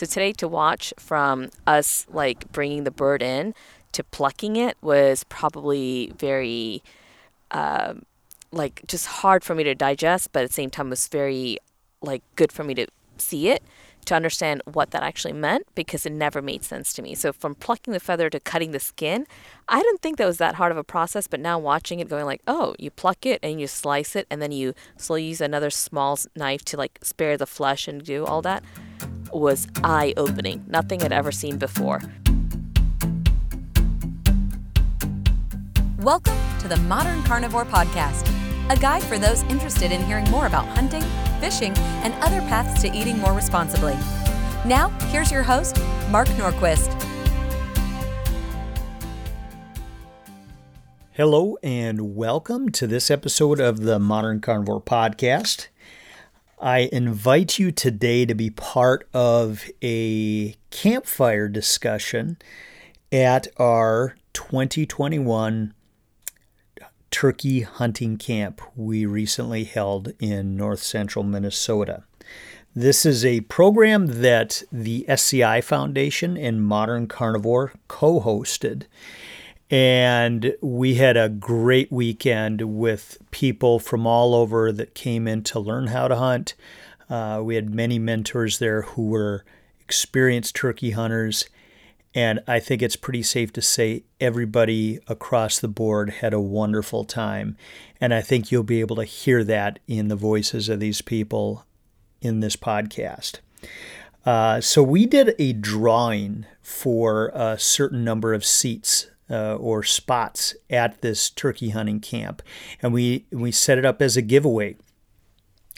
So today to watch from us like bringing the bird in to plucking it was probably very um, like just hard for me to digest, but at the same time was very like good for me to see it to understand what that actually meant because it never made sense to me. So from plucking the feather to cutting the skin, I didn't think that was that hard of a process, but now watching it going like, "Oh, you pluck it and you slice it and then you slowly use another small knife to like spare the flesh and do all that." Was eye-opening. Nothing I'd ever seen before. Welcome to the Modern Carnivore Podcast, a guide for those interested in hearing more about hunting, fishing, and other paths to eating more responsibly. Now, here's your host, Mark Norquist. Hello, and welcome to this episode of the Modern Carnivore Podcast. I invite you today to be part of a campfire discussion at our 2021 turkey hunting camp we recently held in north central Minnesota. This is a program that the SCI Foundation and Modern Carnivore co hosted. And we had a great weekend with people from all over that came in to learn how to hunt. Uh, we had many mentors there who were experienced turkey hunters and I think it's pretty safe to say everybody across the board had a wonderful time. And I think you'll be able to hear that in the voices of these people in this podcast. Uh, so we did a drawing for a certain number of seats uh, or spots at this turkey hunting camp, and we we set it up as a giveaway.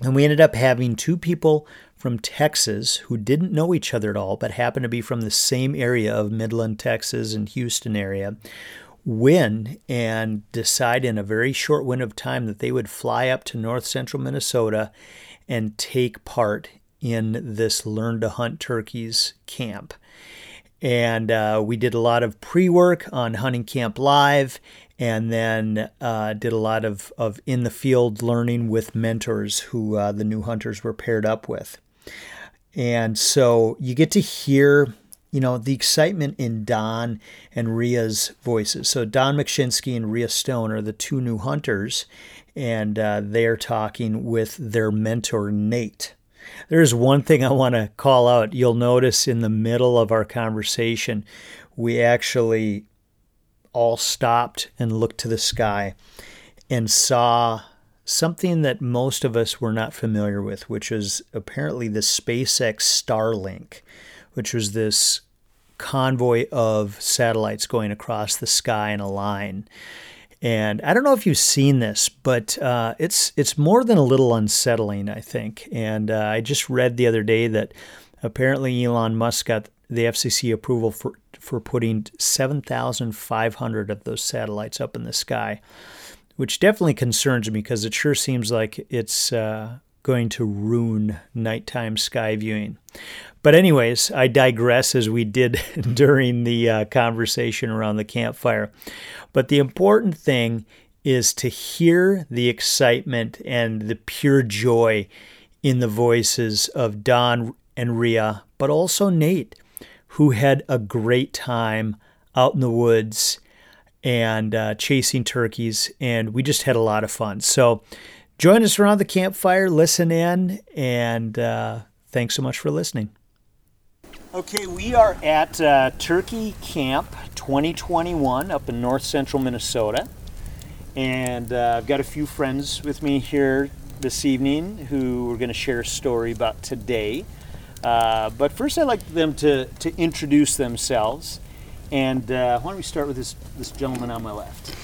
And we ended up having two people from Texas who didn't know each other at all, but happened to be from the same area of Midland, Texas, and Houston area, win and decide in a very short window of time that they would fly up to north central Minnesota and take part in this Learn to Hunt Turkeys camp. And uh, we did a lot of pre work on Hunting Camp Live and then uh, did a lot of, of in the field learning with mentors who uh, the new hunters were paired up with. And so you get to hear, you know, the excitement in Don and Ria's voices. So Don McShinsky and Ria Stone are the two new hunters, and uh, they're talking with their mentor, Nate. There's one thing I want to call out. You'll notice in the middle of our conversation, we actually all stopped and looked to the sky and saw something that most of us were not familiar with, which was apparently the SpaceX Starlink, which was this convoy of satellites going across the sky in a line. And I don't know if you've seen this, but uh, it's it's more than a little unsettling, I think. And uh, I just read the other day that apparently Elon Musk got the FCC approval for for putting 7,500 of those satellites up in the sky which definitely concerns me because it sure seems like it's uh, going to ruin nighttime sky viewing. But, anyways, I digress as we did during the uh, conversation around the campfire. But the important thing is to hear the excitement and the pure joy in the voices of Don and Ria, but also Nate, who had a great time out in the woods and uh, chasing turkeys, and we just had a lot of fun. So join us around the campfire, listen in, and uh, thanks so much for listening. Okay, we are at uh, Turkey Camp 2021 up in north central Minnesota. And uh, I've got a few friends with me here this evening who are going to share a story about today. Uh, but first, I'd like them to, to introduce themselves. And uh, why don't we start with this, this gentleman on my left?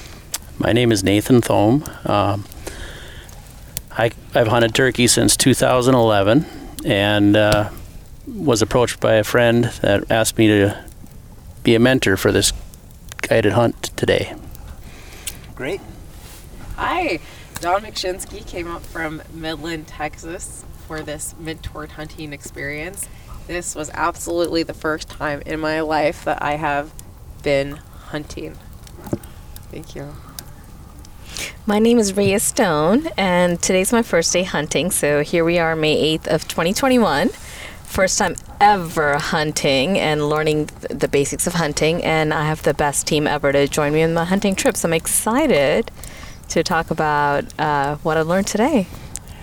My name is Nathan Thome. Um, I, I've hunted turkey since 2011 and uh, was approached by a friend that asked me to be a mentor for this guided hunt today. Great. Hi, Don McShinsky came up from Midland, Texas for this mentored hunting experience. This was absolutely the first time in my life that I have been hunting. Thank you. My name is Ria Stone, and today's my first day hunting. So here we are, May 8th of 2021. first time ever hunting and learning the basics of hunting, and I have the best team ever to join me in my hunting trips. I'm excited to talk about uh, what I learned today.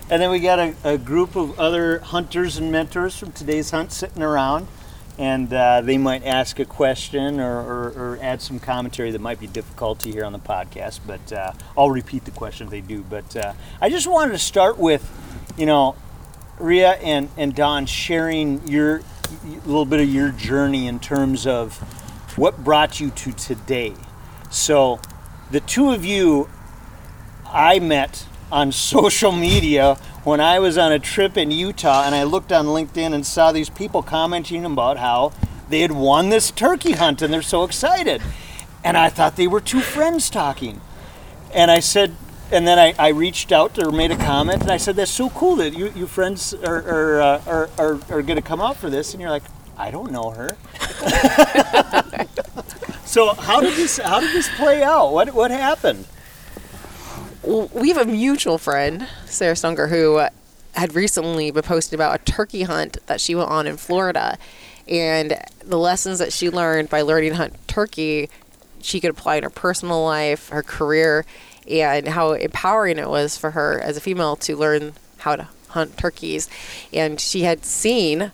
And then we got a, a group of other hunters and mentors from today's hunt sitting around, and uh, they might ask a question or, or, or add some commentary that might be difficult to hear on the podcast. But uh, I'll repeat the question if they do. But uh, I just wanted to start with, you know, Ria and, and Don sharing your a little bit of your journey in terms of what brought you to today. So, the two of you I met on social media when I was on a trip in Utah and I looked on LinkedIn and saw these people commenting about how they had won this turkey hunt and they're so excited. And I thought they were two friends talking. And I said, and then I, I reached out or made a comment and I said, that's so cool that you, you friends are, are, uh, are, are, are going to come out for this. And you're like, I don't know her. so how did this how did this play out? What what happened? We have a mutual friend, Sarah Stunger, who had recently been posting about a turkey hunt that she went on in Florida. And the lessons that she learned by learning to hunt turkey, she could apply in her personal life, her career, and how empowering it was for her as a female to learn how to hunt turkeys. And she had seen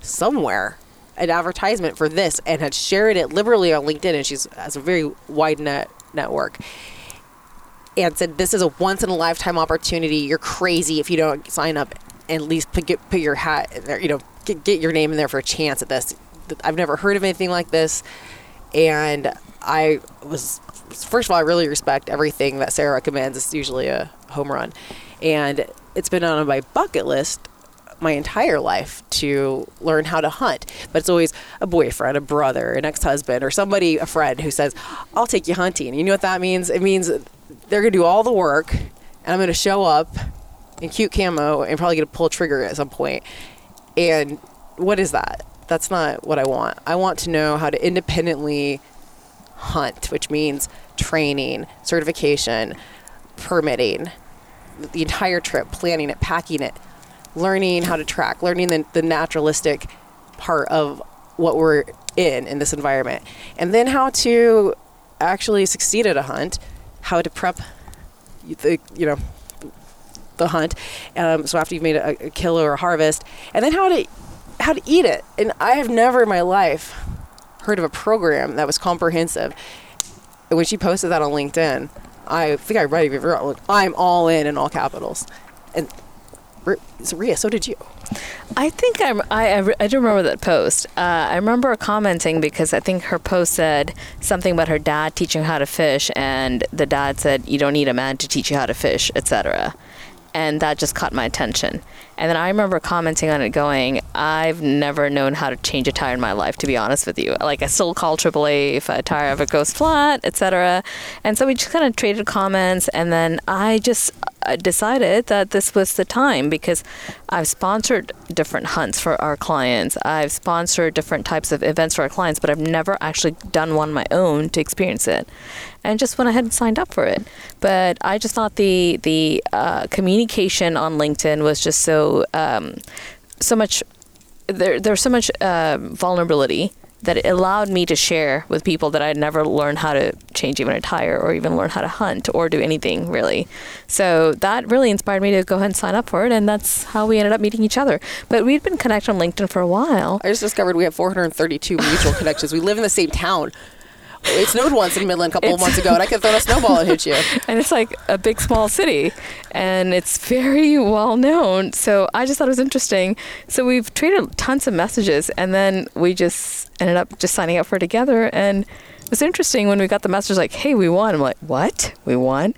somewhere an advertisement for this and had shared it liberally on LinkedIn. And she's has a very wide net network and said this is a once in a lifetime opportunity. You're crazy if you don't sign up and at least put, get, put your hat in there, you know, get, get your name in there for a chance at this. I've never heard of anything like this. And I was, first of all, I really respect everything that Sarah recommends. It's usually a home run. And it's been on my bucket list my entire life to learn how to hunt. But it's always a boyfriend, a brother, an ex husband, or somebody, a friend who says, I'll take you hunting. You know what that means? It means they're to do all the work, and I'm to show up in cute camo and probably get to pull trigger at some point. And what is that? That's not what I want. I want to know how to independently hunt, which means training, certification, permitting, the entire trip, planning it, packing it, learning how to track, learning the, the naturalistic part of what we're in in this environment, and then how to actually succeed at a hunt, how to prep the you know the hunt. Um, so after you've made a, a kill or a harvest, and then how to how to eat it. And I have never in my life heard of a program that was comprehensive. And when she posted that on LinkedIn, I think I read it. I'm all in in all capitals. And so Ria, so did you. I think I'm, I, I, do remember that post. Uh, I remember commenting because I think her post said something about her dad teaching her how to fish, and the dad said, You don't need a man to teach you how to fish, etc. And that just caught my attention. And then I remember commenting on it going, I've never known how to change a tire in my life, to be honest with you. Like, I still call AAA if a tire ever goes flat, etc. And so we just kind of traded comments, and then I just uh, decided that this was the time because I've sponsored different hunts for our clients. I've sponsored different types of events for our clients, but I've never actually done one my own to experience it. And just went ahead and signed up for it. But I just thought the the uh, communication on LinkedIn was just so um, so much. There there's so much uh, vulnerability that it allowed me to share with people that I'd never learned how to change even a tire or even learn how to hunt or do anything really. So that really inspired me to go ahead and sign up for it, and that's how we ended up meeting each other. But we'd been connected on LinkedIn for a while. I just discovered we have 432 mutual connections. We live in the same town. It snowed once in Midland a couple of months ago, and I could throw a snowball and hit you. And it's like a big, small city, and it's very well known. So I just thought it was interesting. So we've traded tons of messages, and then we just ended up just signing up for it together. And it was interesting when we got the message like, "Hey, we won." I'm like, "What? We won?"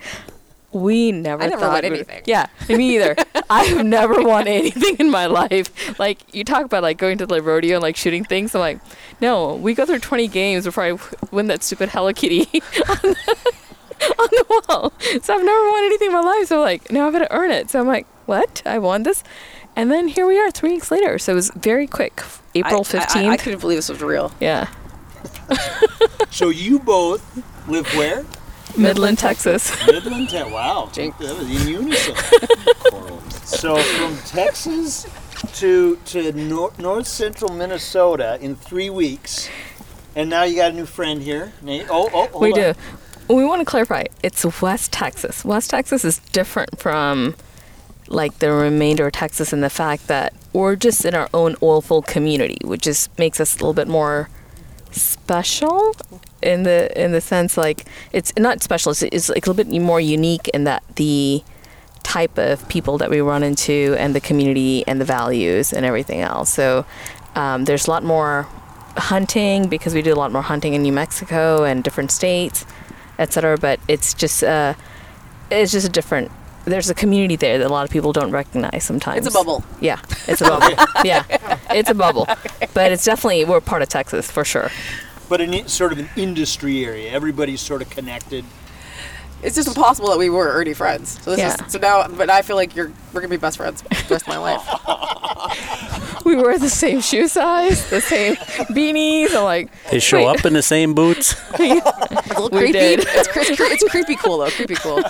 We never. I never thought won we- anything. Yeah, me either. I have never won anything in my life. Like you talk about like going to the rodeo and like shooting things. I'm like, no, we go through 20 games before I win that stupid Hello Kitty on the, on the wall. So I've never won anything in my life. So like now I've got to earn it. So I'm like, what? I won this, and then here we are three weeks later. So it was very quick. April I- I- 15th. I, I couldn't believe this was real. yeah, So you both live where? Midland, Texas. Midland. Te- wow, Jink. that was in unison. so from Texas to to nor- north central Minnesota in three weeks, and now you got a new friend here. Nate. Oh, oh, hold we on. do. We want to clarify. It's West Texas. West Texas is different from like the remainder of Texas in the fact that we're just in our own oilful community, which just makes us a little bit more special in the in the sense like it's not special. It's, it's like a little bit more unique in that the type of people that we run into and the community and the values and everything else. So um, there's a lot more hunting because we do a lot more hunting in New Mexico and different states, etc. But it's just uh, it's just a different. There's a community there that a lot of people don't recognize sometimes. It's a bubble. Yeah, it's a bubble. yeah, it's a bubble. But it's definitely we're part of Texas for sure. But in sort of an industry area, everybody's sort of connected. It's just impossible that we were already friends. So this Yeah. is so now, but I feel like you're we're gonna be best friends the rest of my life. We wear the same shoe size, the same beanies. I'm like, They show Wait. up in the same boots. Like a little We did. It's, cre- it's, cre- it's creepy cool though. Creepy cool.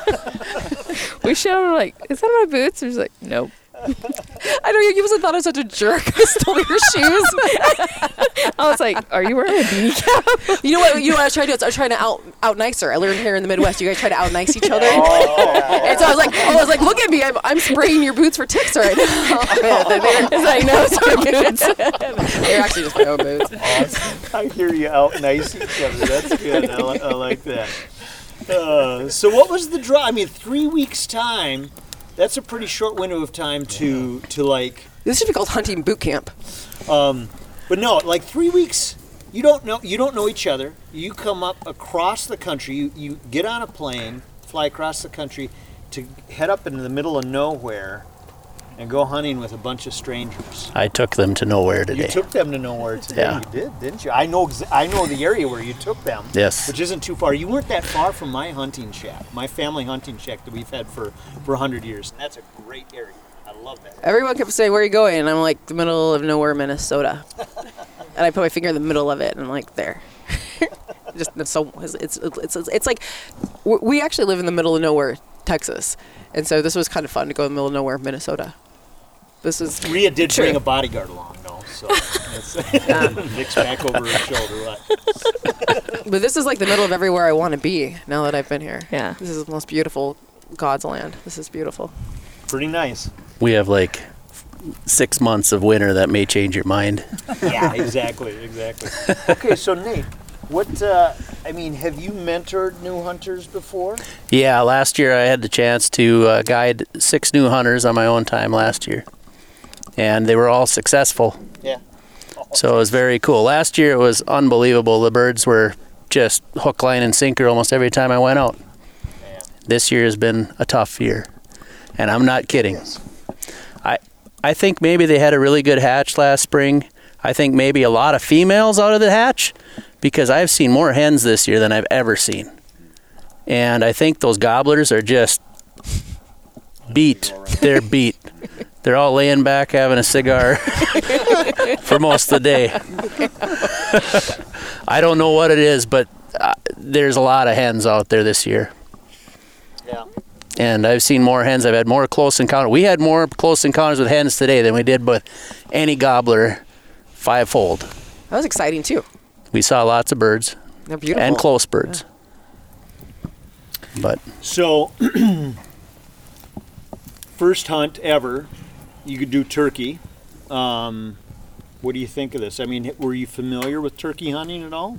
we showed her like, is that my boots? And she's like, nope. I know you, you must have thought I was such a jerk. I stole your shoes. I was like, are you wearing a beanie cap? You know what? You know what I was trying to do? I was trying to out out nice her. I learned here in the Midwest, you guys try to out nice each other. Oh, And so I was like, I was like, look at me, I'm, I'm spraying your boots for ticks right now. Man, they- they're, It's like, no, it's my boots. they're actually just my own boots. I hear you out nice each other. That's good. I, li- I like that. Uh, so, what was the draw? I mean, three weeks' time. That's a pretty short window of time to to like. This should be called hunting boot camp. Um, but no, like three weeks. You don't know. You don't know each other. You come up across the country. You you get on a plane, fly across the country, to head up into the middle of nowhere, and go hunting with a bunch of strangers. I took them to nowhere today. You took them to nowhere today. Yeah. You did, didn't you? I know. I know the area where you took them. Yes. Which isn't too far. You weren't that far from my hunting shack, my family hunting shack that we've had for for hundred years. And that's a great area. I love that. Everyone kept saying, "Where are you going?" And I'm like, "The middle of nowhere, Minnesota." and I put my finger in the middle of it, and I'm like, "There." Just it's so it's it's it's, it's like we actually live in the middle of nowhere, Texas, and so this was kind of fun to go in the middle of nowhere, Minnesota. This is Rhea did True. bring a bodyguard along, though. So that's Nick's back over her shoulder. What? But this is like the middle of everywhere I want to be now that I've been here. Yeah. This is the most beautiful God's land. This is beautiful. Pretty nice. We have like six months of winter that may change your mind. Yeah, exactly, exactly. Okay, so Nate, what? Uh, I mean, have you mentored new hunters before? Yeah, last year I had the chance to uh, guide six new hunters on my own time last year, and they were all successful. Yeah. So it was very cool. Last year it was unbelievable. The birds were just hook, line, and sinker almost every time I went out. Yeah. This year has been a tough year, and I'm not kidding. I I think maybe they had a really good hatch last spring. I think maybe a lot of females out of the hatch because I've seen more hens this year than I've ever seen. And I think those gobblers are just beat. They're beat. They're all laying back having a cigar for most of the day. I don't know what it is, but uh, there's a lot of hens out there this year. Yeah. And I've seen more hens. I've had more close encounters. We had more close encounters with hens today than we did with any gobbler fivefold. That was exciting too. We saw lots of birds They're beautiful. and close birds. But So, first hunt ever, you could do turkey. Um, what do you think of this? I mean, were you familiar with turkey hunting at all?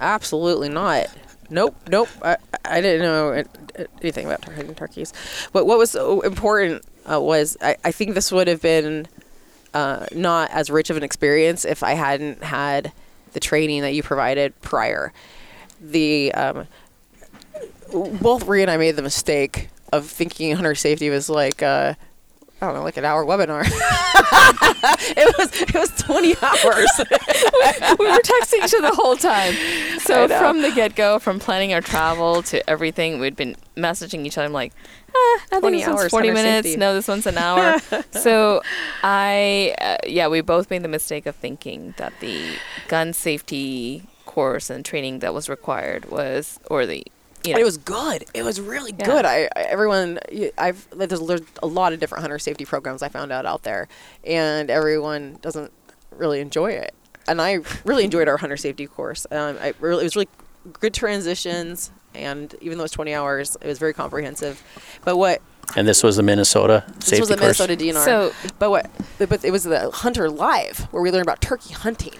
Absolutely not. Nope, nope. I, I didn't know it- it- anything about hunting turkeys. But what was so important uh, was I, I think this would have been uh, not as rich of an experience if I hadn't had the training that you provided prior. The um, both Rhea and I made the mistake of thinking hunter safety was like uh, I don't know, like an hour webinar. it was it was twenty hours. we were texting each other the whole time. So from the get go, from planning our travel to everything, we'd been messaging each other. I'm like, ah, I think 20 this one's hours, 40 minutes. No, this one's an hour. so I, uh, yeah, we both made the mistake of thinking that the gun safety course and training that was required was, or the you know, it was good. It was really Yeah. good. I, I everyone y- I've there's, there's a lot of different hunter safety programs I found out out there, and everyone doesn't really enjoy it. And I really enjoyed our hunter safety course. Um, I really, it was really good transitions, and even though it was 20 hours, it was very comprehensive. But what And this was the Minnesota safety this was the course. Minnesota DNR. So- but what? But it was the Hunter Live where we learned about turkey hunting.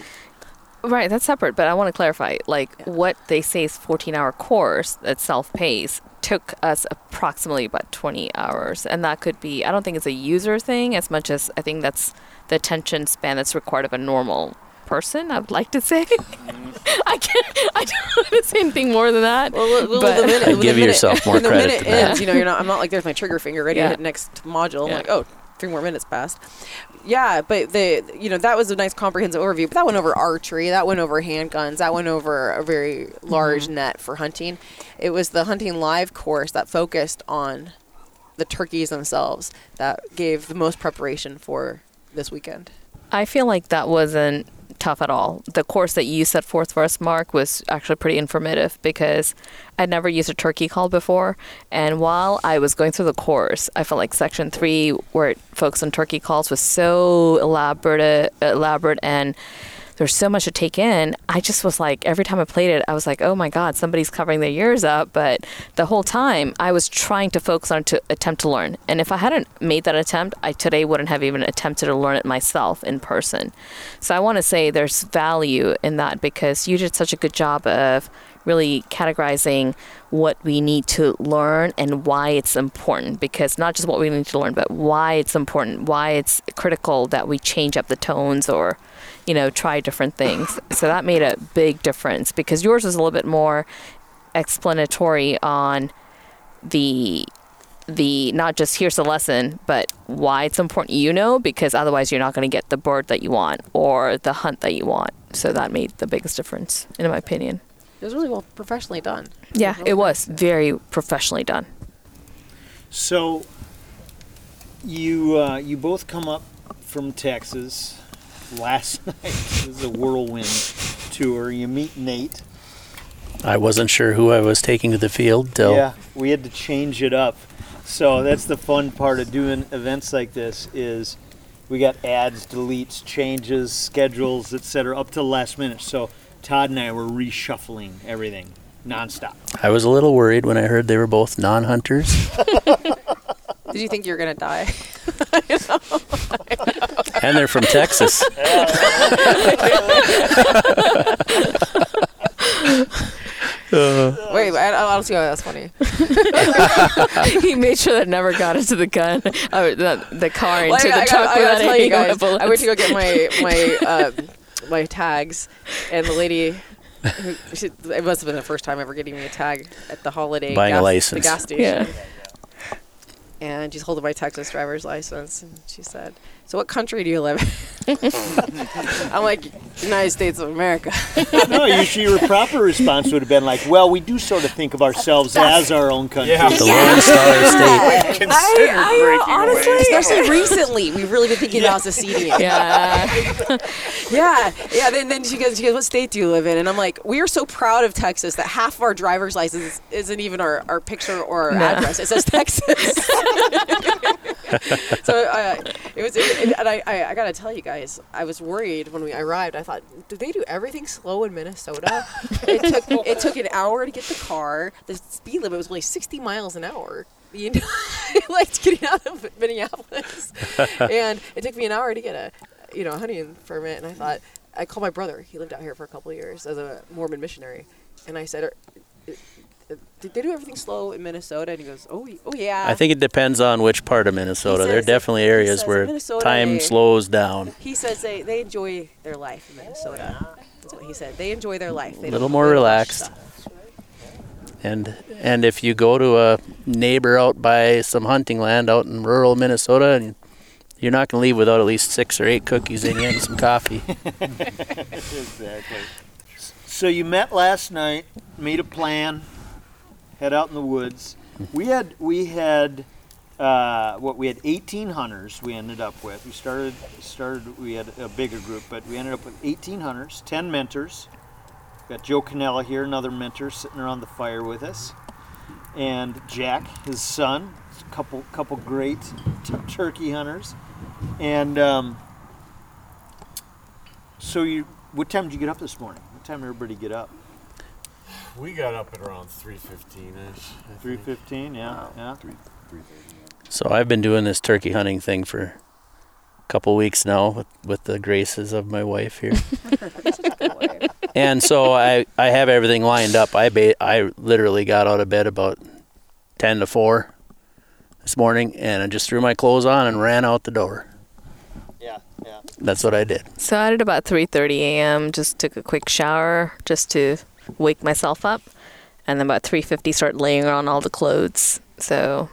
Right, that's separate, but I want to clarify. Like what they say is 14-hour course that self-pays took us approximately about 20 hours, and that could be I don't think it's a user thing as much as I think that's the attention span that's required of a normal person. I would like to say. Mm. I can't. I don't want to say anything more than that. Well, well, but the minute, Give the minute- yourself more when the credit minute than that. ends, you know, you're not. I'm not like there's my trigger finger ready Yeah. to hit next module. I'm Yeah. like, oh, three more minutes passed. Yeah, but the you know that was a nice comprehensive overview. But that went over archery, that went over handguns, that went over a very large Mm-hmm. net for hunting. It was the hunting live course that focused on the turkeys themselves that gave the most preparation for this weekend. I feel like that wasn't tough at all. The course that you set forth for us, Mark, was actually pretty informative because I'd never used a turkey call before. And while I was going through the course, I felt like section three, where it focused on turkey calls, was so elaborate, elaborate and there's so much to take in. I just was like, every time I played it, I was like, oh my God, somebody's covering their ears up. But the whole time, I was trying to focus on to attempt to learn. And if I hadn't made that attempt, I today wouldn't have even attempted to learn it myself in person. So I want to say there's value in that because you did such a good job of really categorizing what we need to learn and why it's important because not just what we need to learn but why it's important why it's critical that we change up the tones or you know try different things so that made a big difference because yours was a little bit more explanatory on the the not just here's the lesson but why it's important you know because otherwise you're not going to get the bird that you want or the hunt that you want so that made the biggest difference in my opinion It was really well professionally done. yeah, really it nice. was very professionally done. So you uh, you both come up from Texas last night. It was a whirlwind tour. You meet Nate. I wasn't sure who I was taking to the field till Yeah, we had to change it up. So that's the fun part of doing events like this is we got adds, deletes, changes, schedules, etc. up to the last minute. So Todd and I were reshuffling everything nonstop. I was a little worried when I heard they were both non-hunters. Did you think you were gonna die? and they're from Texas. Wait, I, I don't see why that's funny. he made sure that it never got into the gun, or the, the car, into Well, the I truck gotta, I gotta without tell any you guys, bullets. I went to go get my my um, my tags, and the lady. Who, she, it must have been the first time ever getting me a tag at the holiday Buying a license. the gas station. Yeah. And she's holding my Texas driver's license, and she said, "So, what country do you live in?" I'm like, "United States of America." no, usually your proper response would have been like, "Well, we do sort of think of ourselves as our own country." yeah. The Lone Star State. Consider uh, breaking honestly, away. especially recently, we've really been thinking about seceding. yeah, Yeah, yeah. Then, then she goes, she goes, "What state do you live in?" And I'm like, "We are so proud of Texas that half of our driver's license isn't even our, our picture or our No. address. It says Texas." so uh, it was, it, and I, I, I gotta tell you guys, I was worried when we arrived. I thought, do they do everything slow in Minnesota?" it took it took an hour to get the car. The speed limit was only 60 miles an hour. You know, I liked getting out of Minneapolis, and it took me an hour to get a, you know, a hunting permit. And I thought, I called my brother. He lived out here for a couple of years as a Mormon missionary, and I said, "Are- uh, "Did they do everything slow in Minnesota?" And he goes, "Oh, oh yeah." I think it depends on which part of Minnesota. there are definitely he areas where Minnesota, time they- slows down. he says they, they enjoy their life in Minnesota. That's what he said. They enjoy their life. They A little more they don't rush relaxed. And and if you go to a neighbor out by some hunting land out in rural Minnesota, and you're not going to leave without at least six or eight cookies in you and some coffee. exactly. So you met last night, made a plan, head out in the woods. We had we had uh, what we had 18 hunters. We ended up with. We started started. We had a bigger group, but we ended up with 18 hunters, 10 mentors. Got Joe Canella here, another mentor, sitting around the fire with us. and Jack, his son, a couple couple great t- turkey hunters, and um, so you. What time did you get up this morning? What time did everybody get up? We got up at around 315 ish. Three fifteen. Yeah, yeah. So I've been doing this turkey hunting thing for a couple weeks now with, with the graces of my wife here. and so I, I have everything lined up. I ba- I literally got out of bed about 10 to 4 this morning and I just threw my clothes on and ran out the door. Yeah, yeah. That's what I did. So I did about 3:30 a.m. Just took a quick shower just to wake myself up, and then about 3:50 start laying on all the clothes. So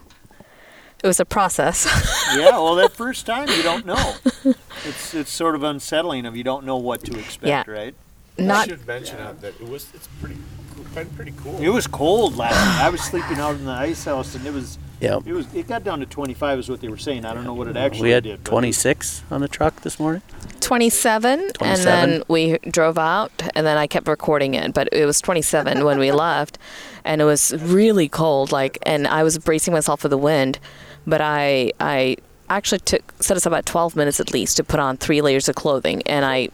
it was a process. yeah, well, that first time you don't know. It's it's sort of unsettling if you don't know what to expect, Yeah. right? Not I should mention out that it was it's pretty been pretty cool. It was cold last night. I was sleeping out in the ice house, and it was Yeah. it was it got down to 25 is what they were saying. I don't know what it actually We had did. 26 on the truck this morning. 27, 27, and then we drove out, and then I kept recording it. But it was 27 when we left, and it was really cold. Like, and I was bracing myself for the wind, but I I actually took set us about 12 minutes at least to put on three layers of clothing, and I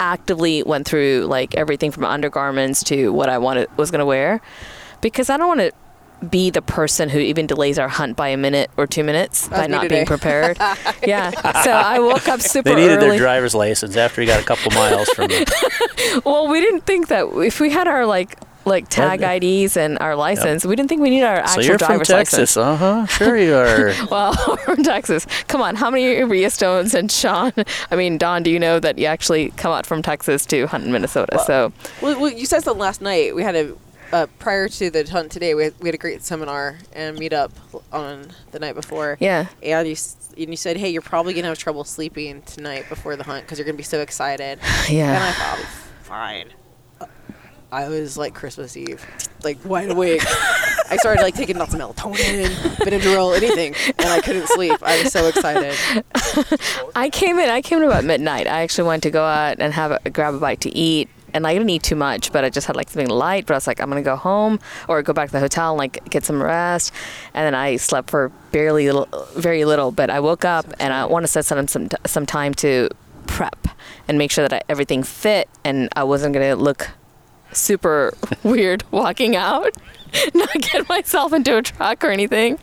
actively went through like everything from undergarments to what I wanted was going to wear, because I don't want to be the person who even delays our hunt by a minute or two minutes by not today. being prepared. yeah. So I woke up super early. They needed early. their driver's license after he got a couple miles from me. Well, we didn't think that if we had our like like tag Yeah. IDs and our license, we didn't think we needed our actual So actual you're from driver's Texas, license. uh huh? Sure you are. Well, we're from Texas. Come on, how many Rhea Stones and Sean? I mean, Don, do you know that you actually come out from Texas to hunt in Minnesota? so Well, well, you said something last night. We had a uh, prior to the hunt today. We had, we had a great seminar and meet up on the night before. yeah, And you and you said, hey, you're probably gonna have trouble sleeping tonight before the hunt because you're gonna be so excited. Yeah. And I thought, fine. I was like Christmas Eve, like wide awake. I started like taking lots of melatonin, Benadryl, anything, and I couldn't sleep. I was so excited. I came in. I came in about midnight. I actually wanted to go out and have a grab a bite to eat. And I didn't eat too much, but I just had like something light. But I was like, I'm gonna go home or go back to the hotel and like get some rest. And then I slept for barely, little, very little. But I woke up and I want to set some some some time to prep and make sure that I, everything fit and I wasn't gonna look super weird walking out, not get myself into a truck or anything.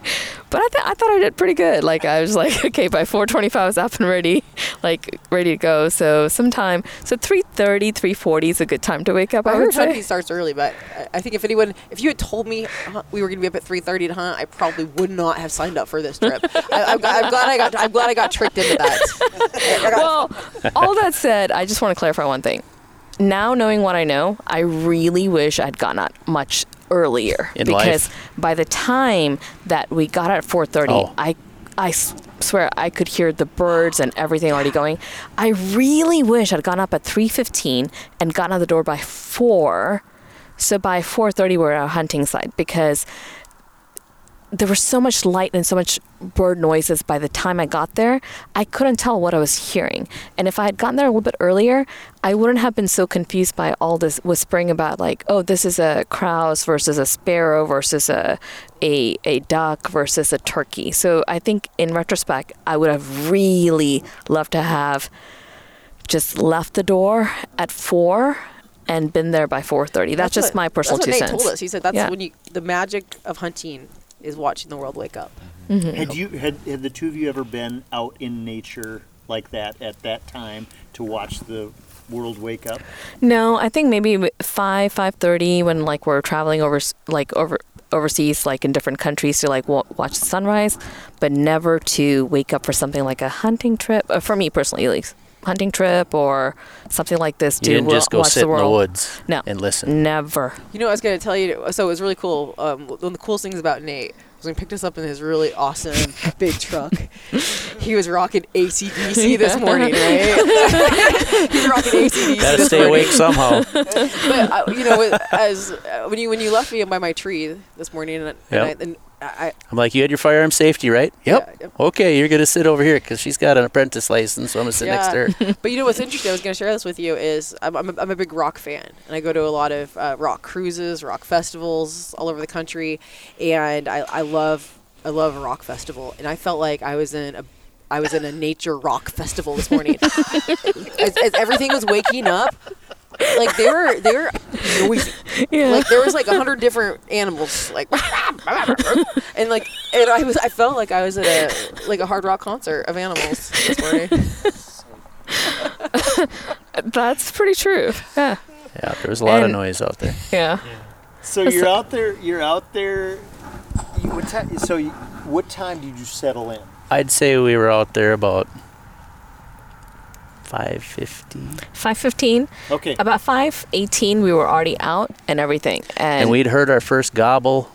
But I, th- I thought I did pretty good. Like I was like, okay, by 4:25 I was up and ready, like ready to go. So sometime, so 3:30, 3:40 is a good time to wake up. I, I heard hunting starts early, but I- think if anyone, if you had told me uh, we were going to be up at 3:30 to hunt, I probably would not have signed up for this trip. I, I'm glad I got, I'm glad I got tricked into that. Well, all that said, I just want to clarify one thing. Now knowing what I know, I really wish I'd gone out much earlier In because life? by the time that we got out at 4:30, Oh. I I swear I could hear the birds and everything already going. I really wish I'd gone up at 3:15 and gotten out the door by 4. So by 4:30 we're at our hunting site because there was so much light and so much bird noises by the time I got there, I couldn't tell what I was hearing. And if I had gotten there a little bit earlier, I wouldn't have been so confused by all this whispering about like, oh, this is a grouse versus a sparrow versus a a, a duck versus a turkey. So I think in retrospect, I would have really loved to have just left the door at four and been there by 4:30. That's, just what- my personal that's two what Nate cents. told us. He said that's Yeah. when you the magic of hunting is watching the world wake up. Had you had, had the two of you ever been out in nature like that at that time to watch the world wake up? No, I think maybe five five thirty when like we're traveling over like over overseas, like in different countries to like wa watch the sunrise, but never to wake up for something like a hunting trip. Uh, for me personally, at least hunting trip or something like this You to didn't just go watch sit the in the world. woods No. and listen. Never. You know, I was going to tell you. So it was really cool. Um, one of the coolest things about Nate was when he picked us up in his really awesome big truck. He was rocking ACDC this morning, right? He's rocking ACDC. Gotta this stay morning. awake somehow. but uh, you know, as uh, when you when you left me by my tree this morning, and, Yep. and, I, and I, I'm like, you had your firearm safety, right? Yep. Yeah. Okay, you're gonna sit over here because she's got an apprentice license, so I'm gonna sit next to her. but you know what's interesting? I was going to share this with you. Is I'm, I'm, a, I'm a big rock fan, and I go to a lot of uh, rock cruises, rock festivals all over the country, and I, I love I love a rock festival, and I felt like I was in a I was in a nature rock festival this morning. as, as everything was waking up, like they were they were noisy. Yeah. Like there was like a hundred different animals, like and like and I was I felt like I was at a like a hard rock concert of animals this morning. That's pretty true. Yeah. Yeah, there was a lot of noise out there. Yeah. So you're out there. You're out there. You, what time? So you, what time did you settle in? I'd say we were out there about 5:50, 5:15. Okay. About 5:18 we were already out and everything. And, and we'd heard our first gobble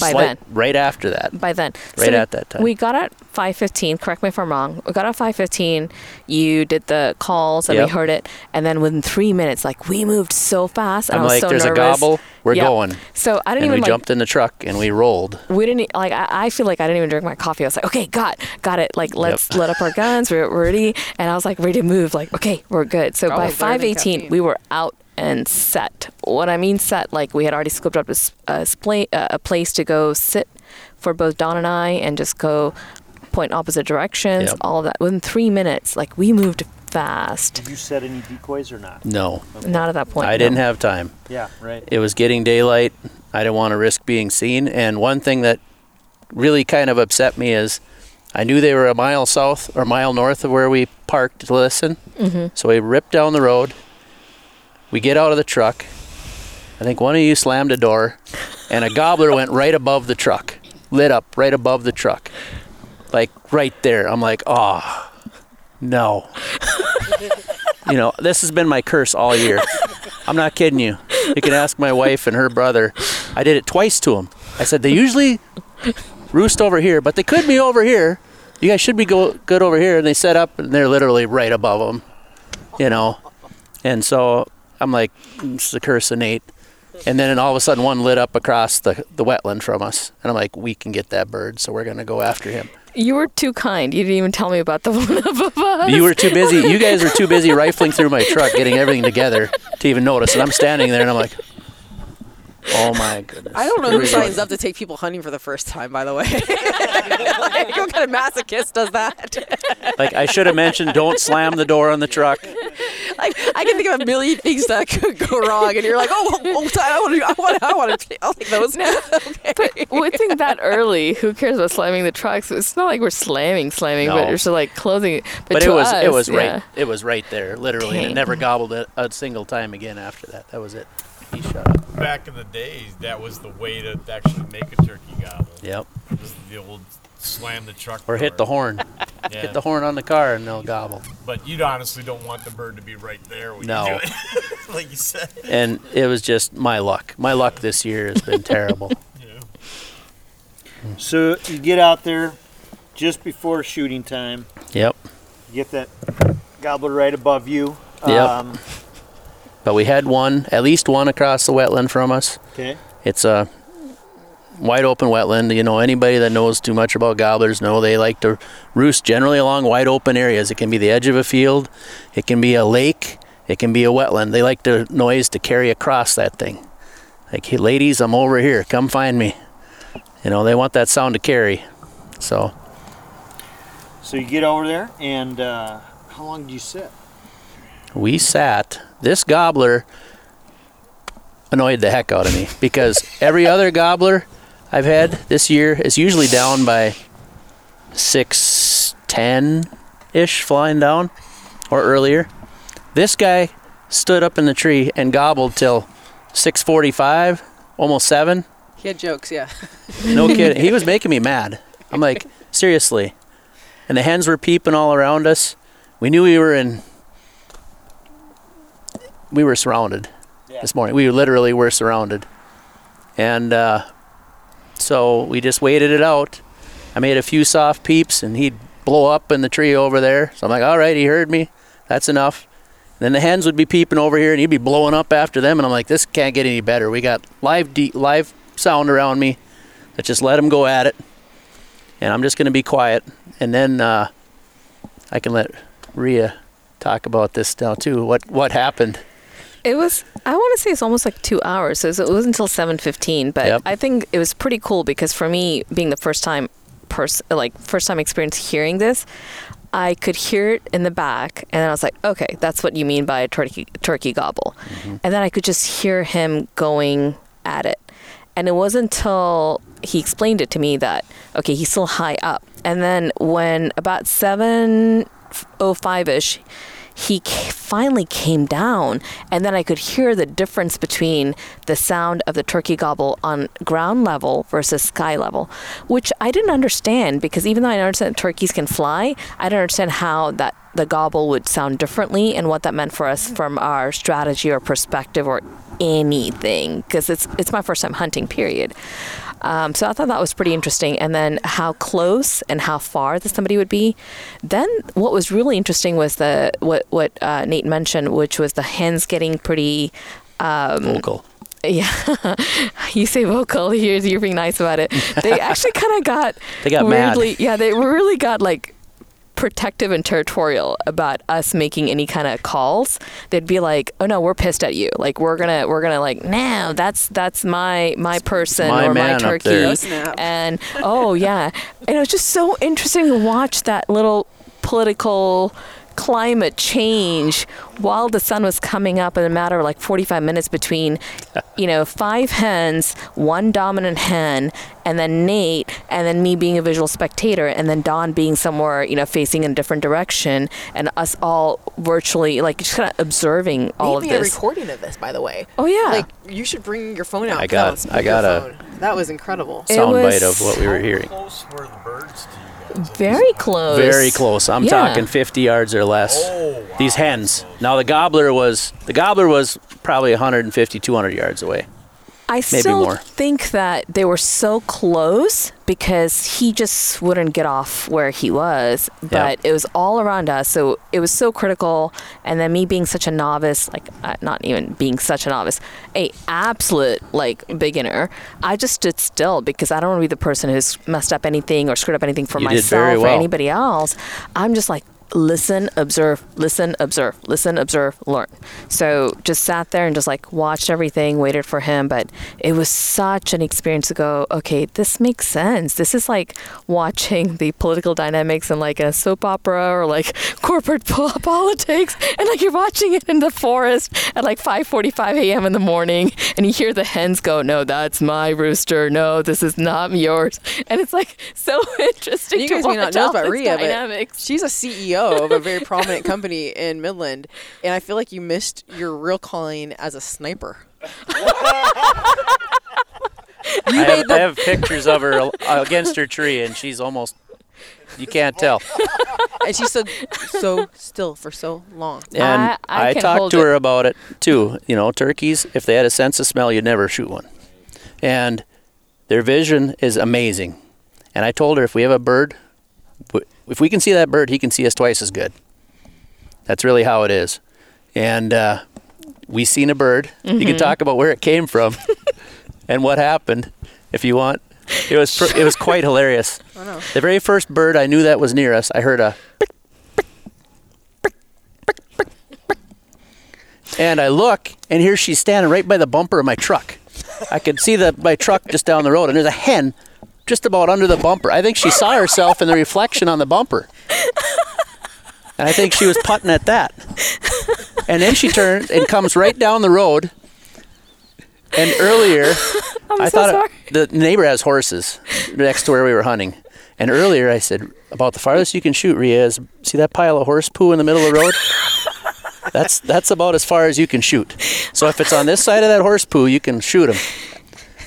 by slight- then. right after that. by then. Right we- at that time. We got at 5:15. Correct me if I'm wrong. We got at 5:15. You did the calls and Yep. we heard it, and then within three minutes, like we moved so fast. And I'm I was like, so there's nervous. a gobble, we're Yep. going. So I didn't And we like. jumped in the truck and we rolled. we didn't e- like. I, I feel like I didn't even drink my coffee. I was like, okay, got, got it. Like let's let up our guns. We're, we're ready, and I was like ready to move. Like okay, we're good. So Probably by 5:18, we were out and set. What I mean set, like we had already scoped up a, s- a, spla- a place to go sit for both Don and I, and just go point opposite directions. Yep. All of that within three minutes. Like we moved fast. Did you set any decoys or not? No, Not at that point. I no. didn't have time. Yeah. Right. It was getting daylight. I didn't want to risk being seen. And one thing that really kind of upset me is I knew they were a mile south or a mile north of where we parked to listen. Mm-hmm. So we ripped down the road. We get out of the truck. I think one of you slammed a door, and a gobbler went right above the truck, lit up right above the truck, like right there. I'm like, oh, no. you know, this has been my curse all year. I'm not kidding you. You can ask my wife and her brother. I did it twice to them. I said they usually roost over here, but they could be over here. You guys should be go, good over here. And they set up, and they're literally right above them. You know, and so I'm like, it's the curse of Nate. And then all of a sudden, one lit up across the the wetland from us, and I'm like, we can get that bird, so we're gonna go after him. You were too kind. You didn't even tell me about the one above us. You were too busy. You guys were too busy rifling through my truck, getting everything together to even notice. And I'm standing there, and I'm like, oh my goodness. I don't know who signs up to take people hunting for the first time. By the way, like, what kind of masochist does that? Like I should have mentioned, don't slam the door on the truck. like, I can think of a million things that could go wrong, and you're like, oh, oh, oh I want to, I want, to, I want to, I'll take those. okay. But we think that early. Who cares about slamming the trucks? It's not like we're slamming, slamming, but No. it's just like closing it. But, But to it was us, it was yeah. right it was right there, literally. And it never gobbled it a single time again after that. That was it. He shut up. Back in the days, that was the way to actually make a turkey gobble. Yep. Was the old slam the truck Or hit the horn. Yeah. Hit the horn on the car and they'll gobble. But you honestly don't want the bird to be right there when No. you do it, like you said. And it was just my luck. My luck this year has been terrible. You know. So you get out there just before shooting time. Yep. You get that gobbler right above you. Yep. Um, But we had one, at least one across the wetland from us. okay. It's a wide open wetland. You know, anybody that knows too much about gobblers know they like to roost generally along wide open areas. It can be the edge of a field, it can be a lake, it can be a wetland. They like the noise to carry across that thing. Like, hey, ladies, I'm over here. Come find me. You know, they want that sound to carry. So, So you get over there, and uh, how long do you sit? we sat. This gobbler annoyed the heck out of me because every other gobbler I've had this year is usually down by six ten ish flying down or earlier. This guy stood up in the tree and gobbled till six forty five, almost seven. He had jokes, yeah. No kidding. He was making me mad. I'm like, seriously. And the hens were peeping all around us. We knew we were in. We were surrounded this morning. We literally were surrounded. And uh, so we just waited it out. I made a few soft peeps and he'd blow up in the tree over there. So I'm like, all right, he heard me. That's enough. Then the hens would be peeping over here and he'd be blowing up after them. And I'm like, this can't get any better. We got live, de- live sound around me. Let's just let them go at it, and I'm just going to be quiet, and then uh, I can let Rhea talk about this now too. What what happened? It was I want to say it's almost like two hours. So it was, it was until seven fifteen, but Yep. I think it was pretty cool because for me, being the first time person like first time experience hearing this, I could hear it in the back, and then I was like, okay, that's what you mean by a turkey turkey gobble, mm-hmm. and then I could just hear him going at it, and it wasn't until he explained it to me that okay, he's still high up, and then when about seven oh five ish he finally came down and then i could hear the difference between the sound of the turkey gobble on ground level versus sky level which i didn't understand because even though i understand turkeys can fly i didn't understand how that the gobble would sound differently and what that meant for us from our strategy or perspective or anything because it's it's my first time hunting period um, so I thought that was pretty interesting. And then how close and how far that somebody would be. Then what was really interesting was the what what uh, Nate mentioned, which was the hens getting pretty. Um, Vocal. yeah, you say vocal. You're, you're being nice about it. They actually kind of got. They got mad. Yeah, they really got like protective and territorial about us making any kind of calls they'd be like oh no we're pissed at you. Like we're gonna we're gonna like no that's that's my my person my or my man up turkey. there." Oh, and oh yeah. And it was just so interesting to watch that little political climate change while the sun was coming up in a matter of like 45 minutes between you know five hens one dominant hen and then nate and then me being a visual spectator and then don being somewhere you know facing in a different direction and us all virtually like just kind of observing all Made of me a this recording of this, by the way. oh yeah Like you should bring your phone out. I got- I got a- speakerphone. That was incredible. Soundbite was- of what we were How hearing. close were the birds to you guys? Very close Very close. I'm Yeah. talking 50 yards or less. Oh, wow. These hens. Now the gobbler was the gobbler was probably 150, 200 yards away. I Maybe still more. think that they were so close because he just wouldn't get off where he was. But it was all around us, so it was so critical. And then me being such a novice, like uh, not even being such a novice, a absolute like beginner, I just stood still because I don't want to be the person who's messed up anything or screwed up anything for You myself very or anybody else. I'm just like listen, observe, listen, observe, listen, observe, learn. So just sat there and just like watched everything, waited for him. But it was such an experience to go, okay, this makes sense. This is like watching the political dynamics in like a soap opera or like corporate po- politics. And like you're watching it in the forest at like 5.45 a.m. in the morning and you hear the hens go, no, that's my rooster. No, this is not yours. And it's like so interesting You to guys may not watch know all about this Rhea, but dynamics. she's a CEO of a very prominent company in Midland, and I feel like you missed your real calling as a sniper. I have, I have pictures of her against her tree, and she's almost. You can't tell. And she stood so still for so long. And I- I I, talked to it. her about it too. You know, turkeys, if they had a sense of smell, you'd never shoot one. And their vision is amazing. And I told her if we have a bird, w- if we can see that bird, he can see us twice as good. That's really how it is. And uh, we seen a bird. You Mm-hmm. can talk about where it came from and what happened if you want. It was pr- it was quite hilarious. I know. The very first bird I knew that was near us, I heard a. And I look, and here she's standing right by the bumper of my truck. I could see the my truck just down the road, and there's a hen just about under the bumper. I think she saw herself in the reflection on the bumper. And I think she was putting at that. And then she turns and comes right down the road. And earlier, I so thought the neighbor has horses next to where we were hunting. And earlier I said, about the farthest you can shoot, Ria, is see that pile of horse poo in the middle of the road? that's that's about as far as you can shoot. So if it's on this side of that horse poo, you can shoot him.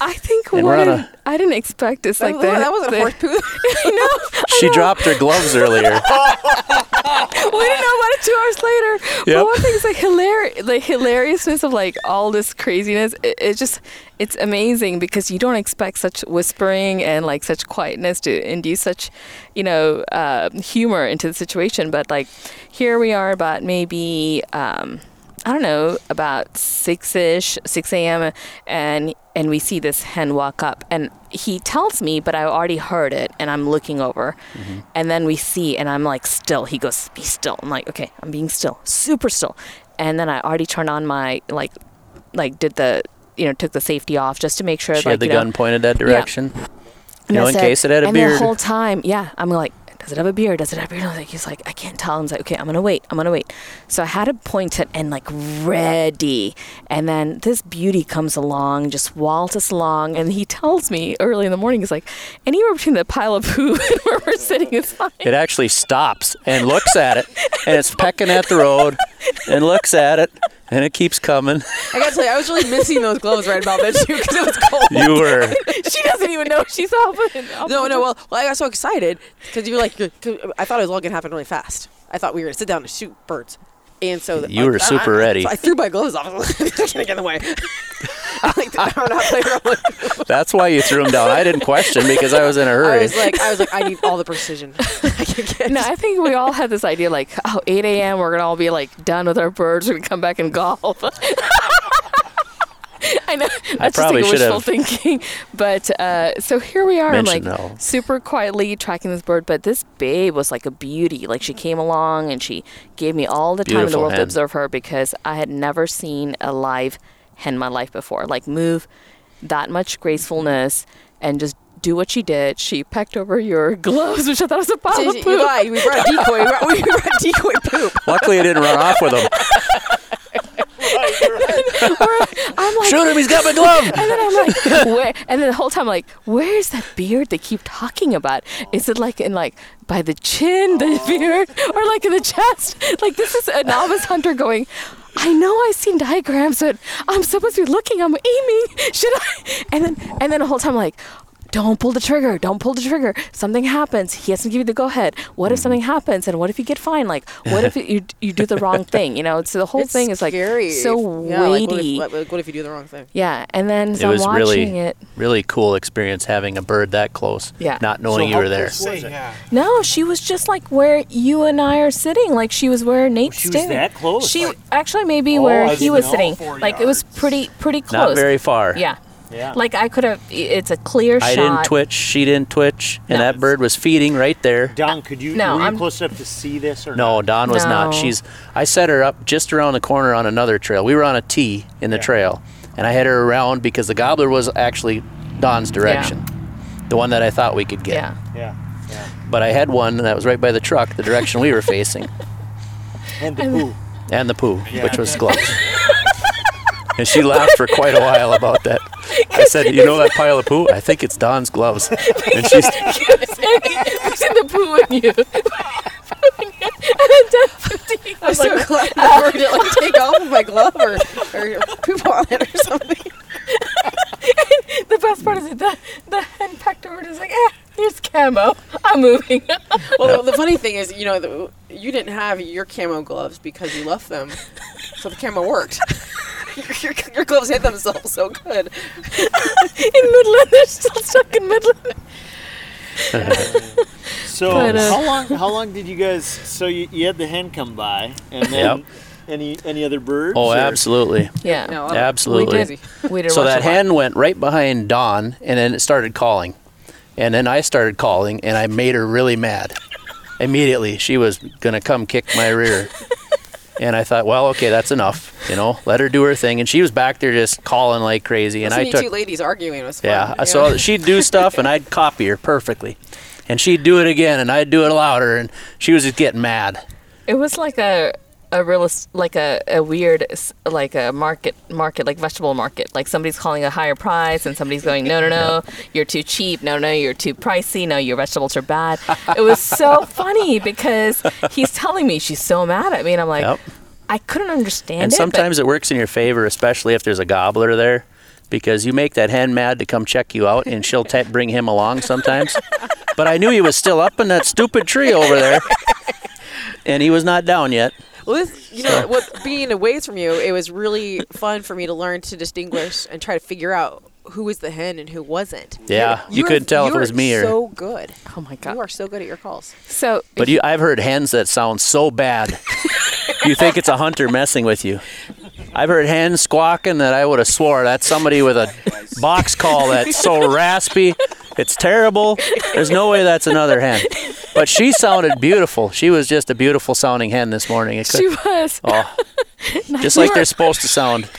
I think And what we're I, I didn't expect is That, like that. that wasn't the, horse poo. She dropped her gloves earlier. we didn't know about it two hours later. But Yep. one thing is like hilarious, the hilariousness of like all this craziness. It, it's just it's amazing because you don't expect such whispering and like such quietness to induce such, you know, uh, humor into the situation. But like here we are about maybe. Um, I don't know, about six ish, six a.m. and and we see this hen walk up, and he tells me, but I already heard it, and I'm looking over, mm-hmm. and then we see, and I'm like still. He goes, "Be still." I'm like, "Okay, I'm being still, super still," and then I already turned on my like, like did the you know took the safety off just to make sure. She like, had the you know, gun pointed that direction. and You know, in said- case it had a and beard. the whole time, yeah, I'm like, does it have a beard? Does it have a beard? Like, he's like, I can't tell. I'm like, okay, I'm gonna wait. I'm gonna wait. So I had to point and like ready. And then this beauty comes along, just waltzes along, and he tells me early in the morning, he's like, anywhere between the pile of poo and where we're sitting is fine. It actually stops and looks at it, and it's pecking at the road, and looks at it, and it keeps coming. I gotta tell you, I was really missing those gloves right about then too because it was cold. You were she doesn't even know she's off. No, no. Well, well, I got so excited because you were like, 'cause I thought it was all gonna happen really fast. I thought we were gonna sit down and shoot birds, and so the- You like, were I- super I- ready. So I threw my gloves off. They're gonna get in the way. I'm like, I'm not playing around with. That's why you threw them down. I didn't question because I was in a hurry. was like, I was like, I need all the precision I can get. No, I think we all had this idea like, oh, 8 a.m., we're going to all be like done with our birds. We're going to come back and golf. I know. That's probably just like should wishful have thinking. But uh, so here we are. I'm like mentioned no. super quietly tracking this bird. But this babe was like a beauty. Like she came along and she gave me all the time in the Beautiful world to observe her because I had never seen a live hen in my life before. Like move that much gracefulness and just do what she did. She pecked over your gloves, which I thought was a pile So of you poop. lied. We brought a decoy. We brought, we brought decoy poop. Luckily, I didn't run off with him. I'm like, Shoot him! He's got my glove. and then I'm like, where? And then the whole time, I'm like, where's that beard they keep talking about? Is it like in like by the chin, the oh. beard, or like in the chest? Like this is a novice hunter going. I know I've seen diagrams, but I'm supposed to be looking. I'm aiming. Should I? And then and then the whole time, like. Don't pull the trigger. Don't pull the trigger. Something happens. He has to give you the go ahead. What if mm. something happens? And what if you get fined? Like, what if you you do the wrong thing? You know, so the whole It's thing is like scary. so Yeah, like, what if- weighty. What if, you do the wrong thing? yeah, and then It so I'm was watching really, it. really cool experience having a bird that close. Yeah. Not knowing you were there. No, she was just like where you and I are sitting. Like she was where Nate's she was sitting. that close? She Like- actually maybe Oh, where he was sitting. Four Like it was pretty pretty close. Not very far. Yeah. Yeah. Like I could have. It's a clear shot. I shot. didn't twitch. She didn't twitch, and No. that bird was feeding right there. Don, could you No, were you I'm- close enough to see this or No, not? Dawn was No. not. She's. I set her up just around the corner on another trail. We were on a T in the Yeah. trail, and I had her around because the gobbler was actually Don's direction, the one that I thought we could get. Yeah. Yeah. Yeah. But I had one that was right by the truck, the direction we were facing, And the poo. and the poo, which was gloves. and she laughed for quite a while about that. I said, "You know that pile of poo? I think it's Don's gloves." And she's I've seen the poo in you. I'm so glad the bird didn't like take off with my glove or, or poop on it or something. the best part is that the, the hen pecked over is like, eh, here's camo. I'm moving. Well, the, the funny thing is, you know, the, you didn't have your camo gloves because you left them, so the camo worked. Your, your, your gloves hit themselves so good. in Midland, they're still stuck in Midland. So But, uh, how long how long did you guys so you, you had the hen come by and then Yep. any any other birds? oh, or- absolutely. Yeah. No, I- Absolutely. We did. We did So watch that a lot. hen went right behind Dawn, and then it started calling, and then I started calling, and I made her really mad. Immediately, she was gonna come kick my rear, and I thought, well, okay, that's enough. You know, let her do her thing, and she was back there just calling like crazy, and I Listening to took two ladies arguing was fun. yeah. So she'd do stuff, and I'd copy her perfectly, and she'd do it again, and I'd do it louder, and she was just getting mad. It was like a a real like a, a weird like a market market like vegetable market like somebody's calling a higher price and somebody's going no no no you're too cheap no no you're too pricey no your vegetables are bad it was so funny because he's telling me she's so mad at me and I'm like Yep. I couldn't understand And it sometimes it works in your favor, especially if there's a gobbler there, because you make that hen mad to come check you out, and she'll ta bring him along sometimes. but I knew he was still up in that stupid tree over there, and he was not down yet. Well, this, you know, what being away from you, it was really fun for me to learn to distinguish and try to figure out who was the hen and who wasn't. Yeah, You're- you couldn't tell if it was me or- So good. oh my god You are so good at your calls. so But you, I've heard hens that sound so bad. you think it's a hunter messing with you. I've heard hens squawking that I would have swore that's somebody with a box call that's so raspy. It's terrible. There's no way that's another hen. But she sounded beautiful. She was just a beautiful sounding hen this morning. It could- She was. oh, just like they're supposed to sound.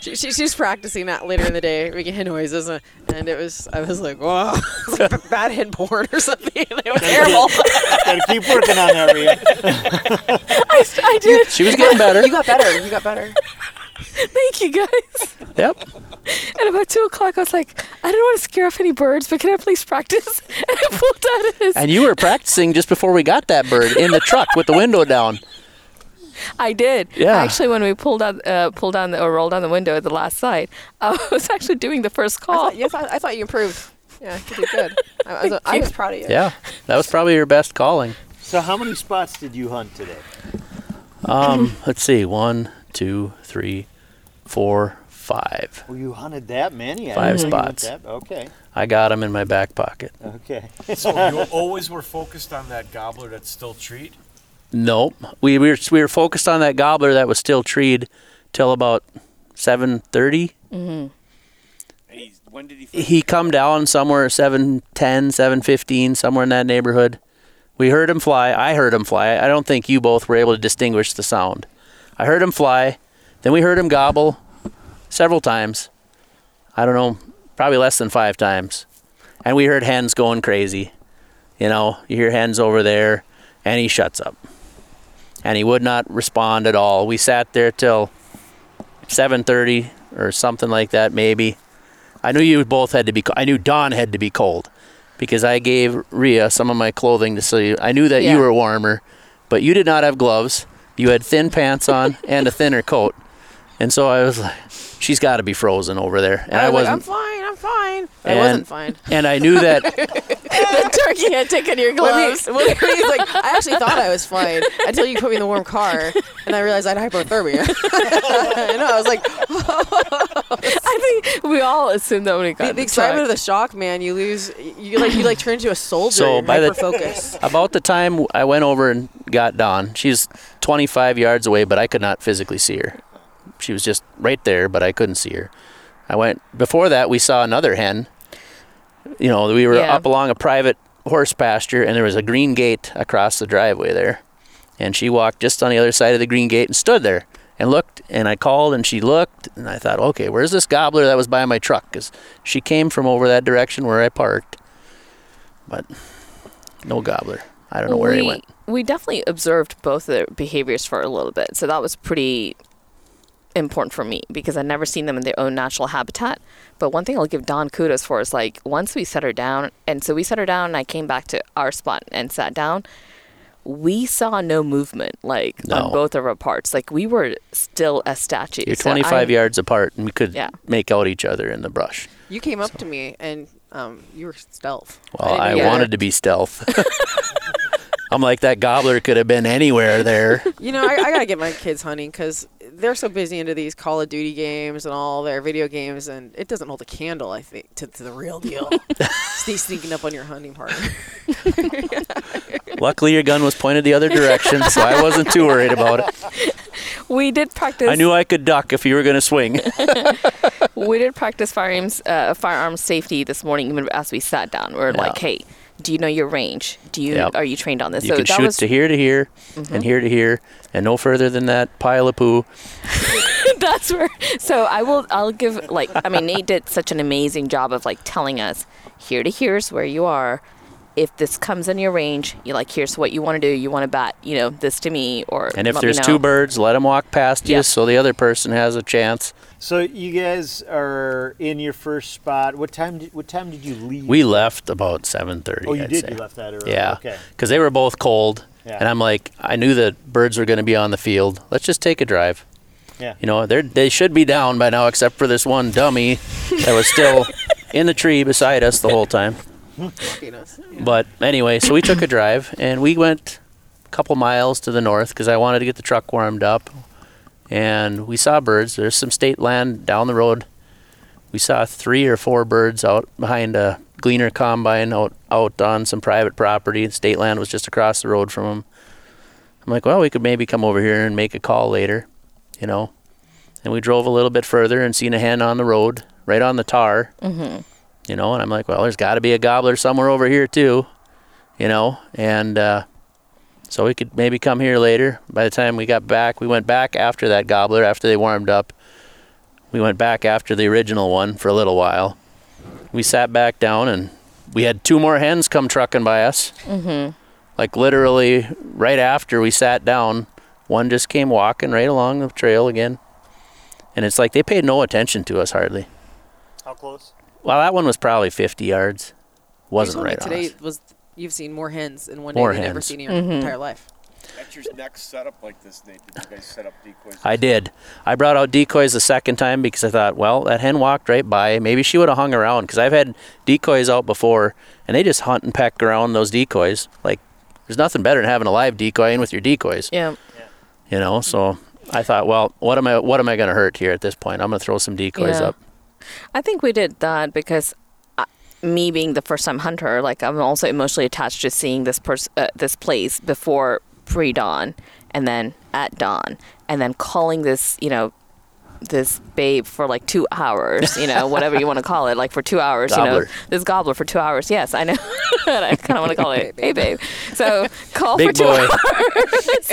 She, she, she was practicing that later in the day, making hen noises, uh, and it was. I was like, "Wow, it's like bad hen porn or something." It was terrible. Gotta keep working on that, Rhea. I, I did. She was getting better. you got better. You got better. Thank you guys. Yep. And about two o'clock, I was like, I don't want to scare off any birds, but can I please practice? And I pulled out his. And you were practicing just before we got that bird in the truck with the window down. I did. Yeah. Actually, when we pulled out, uh, pulled down the, or rolled down the window at the last side, I was actually doing the first I call. thought, yes, I, I thought you improved. Yeah, you did good. I, was, I was proud of you. Yeah. That was probably your best calling. So, how many spots did you hunt today? Um, let's see. One, two, three, four, five. Well, you hunted that many. I Five didn't know you went spots. That. Okay. I got them in my back pocket. Okay. So you always were focused on that gobbler that's still treat? Nope. We, we were we were focused on that gobbler that was still treed till about seven thirty. Mm-hmm. Hey, when did he? He come down somewhere 7:10, 7:15, somewhere in that neighborhood. We heard him fly. I heard him fly. I don't think you both were able to distinguish the sound. I heard him fly. Then we heard him gobble several times. I don't know, probably less than five times. And we heard hens going crazy. You know, you hear hens over there, and he shuts up. And he would not respond at all. We sat there till 7:30 or something like that, maybe. I knew you both had to be. I knew Don had to be cold, because I gave Ria some of my clothing to see. I knew that Yeah. you were warmer, but you did not have gloves. You had thin pants on and a thinner coat, and so I was like, "She's got to be frozen over there." And I, I was like, I'm fine. I'm fine. But I And- wasn't fine. and I knew that the turkey had taken your When he- gloves. when he was like, I actually thought I was fine until you put me in the warm car, and I realized I had hypothermia. I know. I was like, I think we all assume that when it got the, in the the excitement truck. of the shock, man. You lose. You like you like turn into a soldier. So by the- focus. about the time I went over and got Dawn, she's 25 yards away, but I could not physically see her. She was just right there, but I couldn't see her. I went before that. We saw another hen. You know, we were Yeah. up along a private horse pasture, and there was a green gate across the driveway there. And she walked just on the other side of the green gate and stood there and looked. And I called, and she looked, and I thought, okay, where's this gobbler that was by my truck? Because she came from over that direction where I parked, but no gobbler. I don't know where we, he went. We definitely observed both of their behaviors for a little bit, so that was pretty important for me because I'd never seen them in their own natural habitat. But one thing I'll give Dawn kudos for is like once we set her down, and so we set her down, and I came back to our spot and sat down. We saw no movement like No. on both of our parts. Like we were still as statues. You're So 25 I'm- yards apart, and we could Yeah. make out each other in the brush. You came up to me and um, you were stealth. Well, didn't I, know you were- wanted to be stealth. I'm like that gobbler could have been anywhere there. You know, I, I gotta get my kids hunting because they're so busy into these Call of Duty games and all their video games, and it doesn't hold a candle, I think, to, to the real deal. Stay sneaking up on your hunting partner. Luckily, your gun was pointed the other direction, so I wasn't too worried about it. We did practice. I knew I could duck if you were going to swing. we did practice firearms uh, firearms safety this morning even as we sat down we are Yeah. like hey do you know your range do you Yep. are you trained on this You so can shoot was to here to here, Mm-hmm. and here to here, and no further than that pile of poo. that's where so i will i'll give like i mean nate did such an amazing job of like telling us here to here's where you are if this comes in your range you like here's what you want to do you want to bat you know this to me or And if there's two birds, let them walk past you Yeah. so the other person has a chance. So you guys are in your first spot. What time? Did, what time did you leave? We left about 7:30. Oh, you I'd did. say. You left that early. Yeah. Okay. Because they were both cold. Yeah. And I'm like, I knew that birds were going to be on the field. Let's just take a drive. Yeah. You know, they they should be down by now, except for this one dummy that was still in the tree beside us the whole time. Happiness. But anyway, so we took a drive and we went a couple miles to the north because I wanted to get the truck warmed up. And we saw birds. There's some state land down the road. We saw three or four birds out behind a gleaner combine out out on some private property. State land was just across the road from them. I'm like, well, we could maybe come over here and make a call later, you know. And we drove a little bit further and seen a hen on the road, right on the tar. Mm-hmm. You know, and I'm like, well, there's got to be a gobbler somewhere over here too, you know. And uh, so we could maybe come here later. By the time we got back, we went back after that gobbler after they warmed up. We went back after the original one for a little while. We sat back down and we had two more hens come trucking by us. Mm-hmm. Like literally right after we sat down, one just came walking right along the trail again. And it's like they paid no attention to us hardly. How close? Well, that one was probably 50 yards. Wasn't told me right on today us. was you've seen more hens in one More day than you've ever hens. seen in your mm-hmm. entire life. At your next setup like this, Nate, did you guys set up decoys? I did. I brought out decoys the second time because I thought, well, that hen walked right by. Maybe she would have hung around because I've had decoys out before and they just hunt and peck around those decoys. Like, there's nothing better than having a live decoy in with your decoys, Yeah. you know. So I thought, well, what am I? What am I going to hurt here at this point? I'm going to throw some decoys Yeah. up. I think we did that because uh, me being the first time hunter, like I'm also emotionally attached to seeing this pers- uh, this place before pre dawn and then at dawn and then calling this, you know, this babe for like two hours, you know, whatever you want to call it, like for two hours, you know, this gobbler for two hours. Yes, I know. I kind of want to call it, hey babe. So call Big for two boy. hours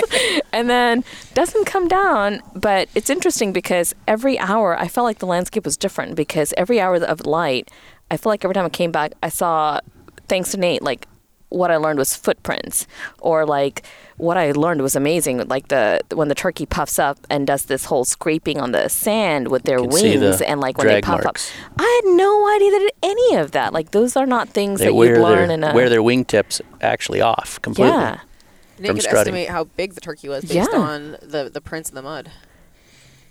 and then doesn't come down. But it's interesting because every hour I felt like the landscape was different because every hour of light, I feel like every time I came back, I saw, thanks to Nate, like what I learned was footprints, or like what I learned was amazing. Like the when the turkey puffs up and does this whole scraping on the sand with their can see the wings, and like when they drag puff marks. up, I had no idea that any of that. Like those are not things They that wear you learn their in a wear their wingtips actually off completely. yeah. Nick From could strutting. estimate how big the turkey was based Yeah. on the the prints in the mud.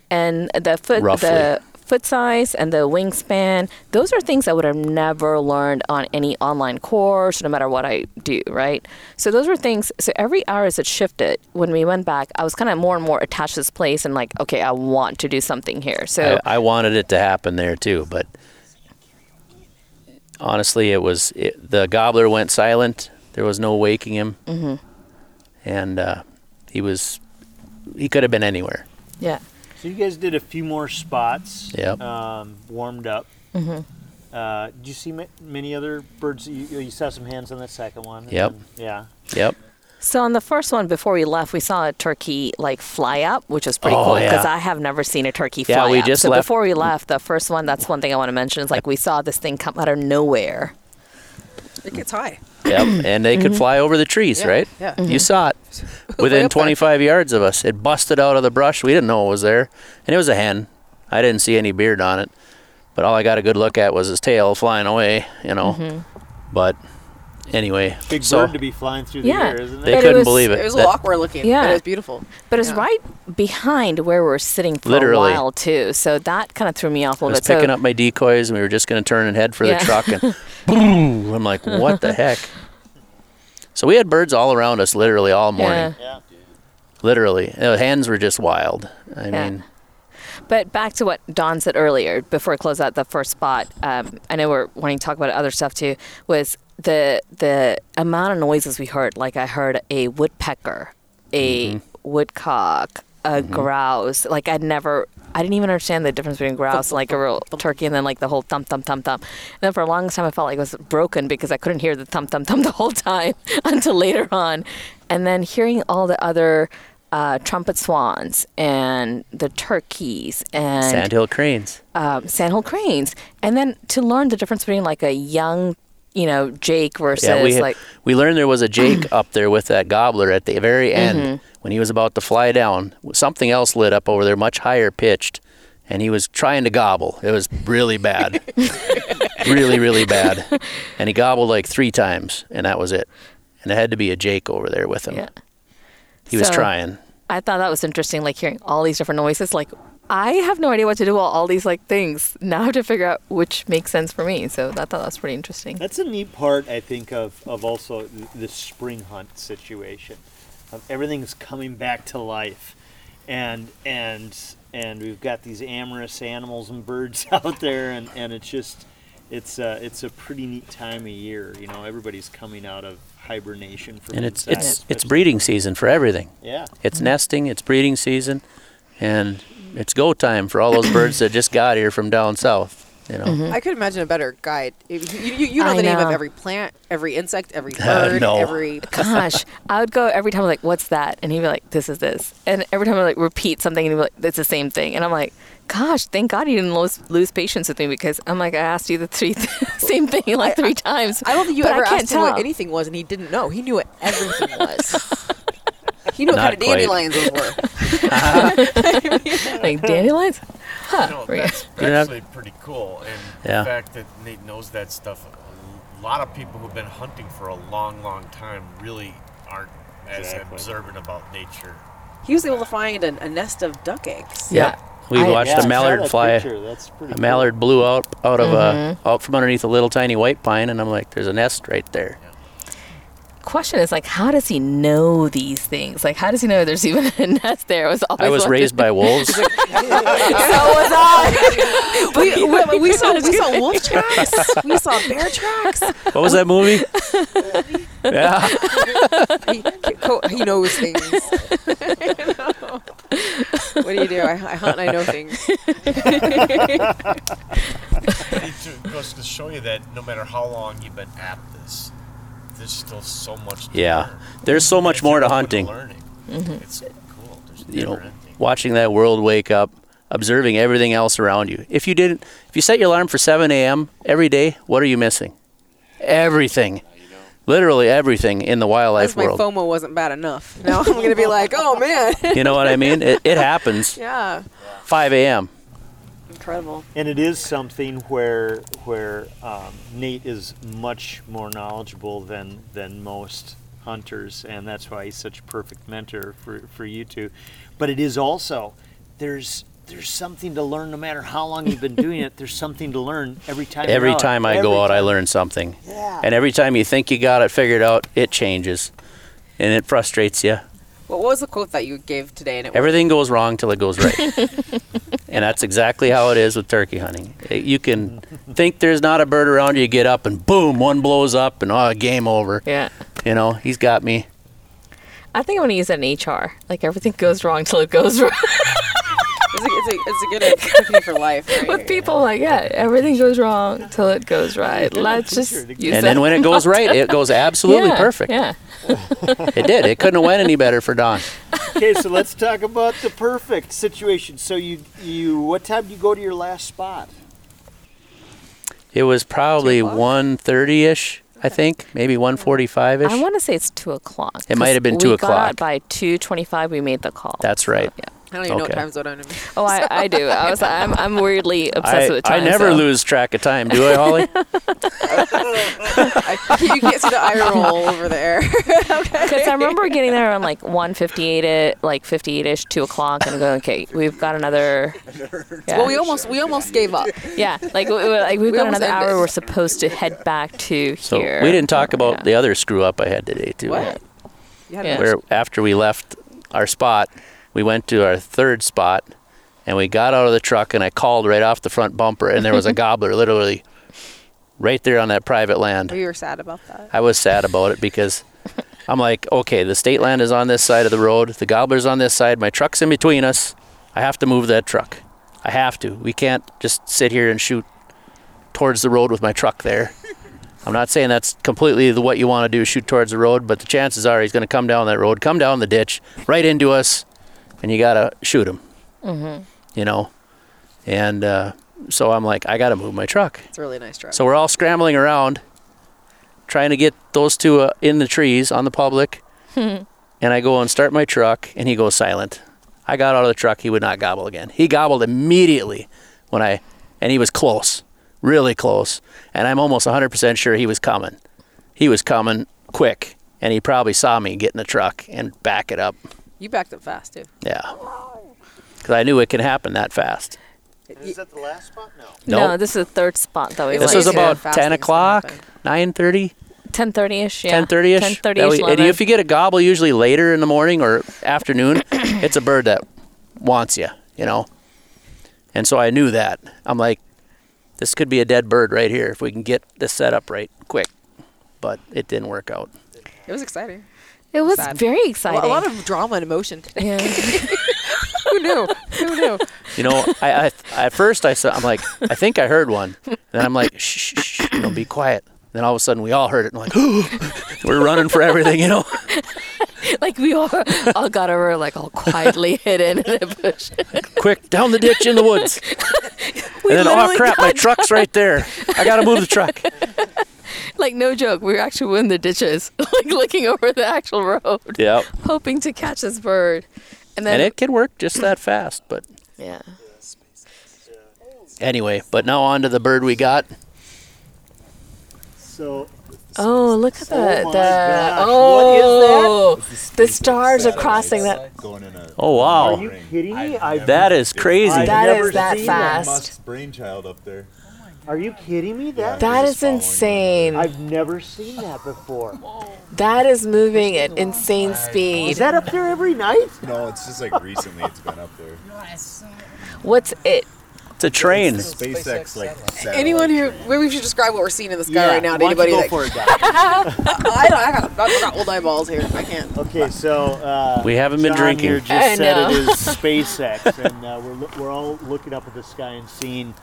and the foot Roughly. the foot size and the wingspan those are things i would have never learned on any online course no matter what i do right so those were things so every hour as it shifted when we went back i was kind of more and more attached to this place and like okay i want to do something here so I, I wanted it to happen there too, but honestly, it was it, the gobbler went silent. There was no waking him, mm-hmm. and uh, he was he could have been anywhere. yeah So you guys did a few more spots. Yep. Um, warmed up. Mm-hmm. Uh, did you see ma- many other birds? You, you saw some hands on the second one. Yep. then- yeah. Yep. so on the first one before we left we saw a turkey like fly up which was pretty Oh, cool because yeah. i have never seen a turkey fly Yeah, we up just so left- before we left the first one that's one thing i want to mention is like we saw this thing come out of nowhere It gets high. Yep. and they could mm-hmm. fly over the trees, Yeah, right? yeah. You mm-hmm. saw it within 25 yards of us. It busted out of the brush. We didn't know it was there, and it was a hen. I didn't see any beard on it, but all I got a good look at was his tail flying away. You know, mm-hmm. but anyway, Big so bird to be flying through the Yeah. air, isn't it? they But couldn't was- believe it. It was a That- little awkward looking, Yeah. but it was beautiful. But it's Yeah. right behind where we're sitting for Literally. a while too, so that kind of threw me off a I little I was bit. picking so, up my decoys, and we were just going to turn and head for Yeah. the truck, and boom! I'm like, what the heck? So we had birds all around us, literally all morning. Yeah. Yeah. Literally, the hens were just wild. I Yeah. mean, But back to what Don said earlier, before I close out the first spot, um, I know we're wanting to talk about other stuff too. Was the the amount of noises we heard? Like I heard a woodpecker, a woodcock, a grouse. Like I'd never, I didn't even understand the difference between grouse and like a real turkey, and then like the whole thump thump thump thump. And then for a long time, I felt like it was broken because I couldn't hear the thump thump thump the whole time until later on, and then hearing all the other. Uh, trumpet swans and the turkeys and sandhill cranes. um, sandhill cranes, and then to learn the difference between like a young, you know, Jake versus Yeah, we had, like we learned there was a Jake up there with that gobbler at the very end Mm-hmm. when he was about to fly down. Something else lit up over there, much higher pitched, and he was trying to gobble. It was really bad, really, really bad, and he gobbled like three times, and that was it. And it had to be a Jake over there with him. yeah. He was trying. I thought that was interesting, like hearing all these different noises. Like I have no idea what to do with all these like things. Now I have to figure out which makes sense for me. So I thought that was pretty interesting. That's a neat part, I think, of, of also th- the spring hunt situation. Of everything's coming back to life, and and and we've got these amorous animals and birds out there, and, and it's just it's uh, it's a pretty neat time of year. You know, everybody's coming out of hibernation from And it's inside, it's it's breeding season for everything. Yeah. It's nesting, it's breeding season, and it's go time for all those birds that just got here from down south. You know, I could imagine a better guide. You, you, you know I the name of every plant, every insect, every Uh, bird, no. every. Gosh, I would go every time, like, what's that? And he'd be like, this is this. And every time I like repeat something, and he'd be like, it's the same thing. And I'm like, gosh, thank God you didn't lose, lose patience with me because I'm like, I asked you the three same thing like three times. I don't think you but ever I asked him what anything was, and he didn't know. He knew what everything was. He know what Not kind of dandelions those were. like dandelions? Huh. No, Right. that's You know- actually pretty cool. And Yeah. the fact that Nate knows that stuff, a lot of people who've been hunting for a long, long time really aren't as Exactly. observant about nature. He was able to find a, a nest of duck eggs. Yeah. we I- watched Yeah, I a saw mallard that fly. picture. That's pretty A cool. mallard blew out out of a mm-hmm. out from underneath a little tiny white pine, and I'm like, "There's a nest right there." Question is like, how does he know these things? Like, how does he know there's even a nest there? I was always I was raised by wolves. so was I. We, we, we saw we saw wolf tracks. We saw bear tracks. what was that movie? yeah, He, he, knows things. what do you do? I, I hunt and I know things. It ju- goes to show you that no matter how long you've been at this, there's still so much to Yeah. learn. There's so much If you're more to open hunting. learning, mm-hmm. It's cool. There's you know, ending. watching that world wake up, observing everything else around you. If you didn't, if you set your alarm for 7 a.m. every day, what are you missing? Everything. Literally everything in the wildlife Unless my world. FOMO wasn't bad enough. Now I'm gonna be like, oh man. You know what I mean? It, it happens. yeah. 5 a.m. Incredible. And it is something where where um, Nate is much more knowledgeable than than most hunters, and that's why he's such a perfect mentor for, for you two. But it is also there's there's something to learn no matter how long you've been doing it. There's something to learn every time. you're Every out. time I Every go out, I learn something. Yeah. And every time you think you got it figured out, it changes. And it frustrates you. What was the quote that you gave today? And it Everything goes wrong till it goes right. and that's exactly how it is with turkey hunting. Eh, you can think there's not a bird around you, you get up and boom, one blows up and oh, game over. Yeah. You know, he's got me. I think I'm gonna use that in HR. Like everything goes wrong till it goes right. It's a, it's a, it's a good epiphany for life. Right? With people, like yeah, everything goes wrong till it goes right. Let's just use And that then when it goes right, it goes absolutely Yeah, perfect. Yeah. It did. It couldn't have went any better for Don. okay, so let's talk about the perfect situation. So you you what time do you go to your last spot? It was probably Two 130-ish, I think, maybe 145-ish. I want to say it's two o'clock. It might have been two we got o'clock. out by two twenty-five. We made the call. That's right. yeah. I don't even know what time zone I'm in. Oh, I, I do. I was. I'm. I'm weirdly obsessed I, with time. I time. never so. lose track of time, do I, Holly? You can't see the eye roll over there. Because I remember getting there around like 158, it like 58 ish, two o'clock, and going, okay, we've got another. Yeah, Well, we almost we almost gave up. yeah, like, we, we- like we've We got almost another hour. ended. We're supposed to head back to So here. we didn't talk about Yeah. the other screw up I had today, too. What? Yeah. Where after we left our spot, we went to our third spot, and we got out of the truck, and I called right off the front bumper, and there was a gobbler literally right there on that private land. Oh, we were sad about that. I was sad about it because I'm like, okay, the state land is on this side of the road, the gobbler's on this side, my truck's in between us. I have to move that truck. I have to. We can't just sit here and shoot towards the road with my truck there. I'm not saying that's completely the, what you want to do, shoot towards the road, but the chances are he's going to come down that road, come down the ditch, right into us, and you got to shoot him. Mm-hmm. You know? And uh, so I'm like, I got to move my truck. It's a really nice truck. So we're all scrambling around, trying to get those two uh, in the trees on the public. and I go and start my truck, and he goes silent. I got out of the truck. He would not gobble again. He gobbled immediately when I, and he was close, really close. And I'm almost 100% sure he was coming. He was coming quick, and he probably saw me get in the truck and back it up. You backed up fast too. Yeah. Because I knew it can happen that fast. Is that the last spot? No. No, this is the third spot that we It's This went was like- to. about Fast 10 things can o'clock, happen. 9.30. 10:30ish. Yeah. 10:30ish. 10:30ish. And if you get a gobble, usually later in the morning or afternoon, it's a bird that wants you, you know. And so I knew that. I'm like, this could be a dead bird right here if we can get this set up right quick. But it didn't work out. It was exciting. It was Sad. very exciting. lo- a lot of drama and emotion today. yeah. Who knew? Who knew? You know, I, I at first I said I'm like I think I heard one. Then I'm like shh, shh, shh you know, be quiet. Then all of a sudden we all heard it and like we're running for everything, you know. like we all, all got over like all quietly hidden in a bush. Quick, down the ditch in the woods. We and then oh crap, my truck's right there. I gotta move the truck. Like no joke, we were actually in the ditches, like looking over the actual road, Yeah. hoping to catch this bird. And then And it can work just that fast, but yeah. anyway, but now on to the bird we got. So Oh, look at the my the gosh, oh the stars are crossing that. Going in a. Oh are wow. you kidding me? I That is crazy. I've That never is that seen fast. Musk's brainchild up there. Are you kidding me? That That just insane. I've never seen that before. That is moving at insane speed. Is that up there every night? No, it's just like recently it's been up there. What's it? It's a train. SpaceX like. satellite Anyone who maybe we should describe what we're seeing in the sky right now to anybody you that go for it, Doc. I, don't, I got I got old eyeballs here. I can't. Okay, so uh, We haven't been John drinking. Here just I said know. it is SpaceX, and uh, we're we're all looking up at the sky and seeing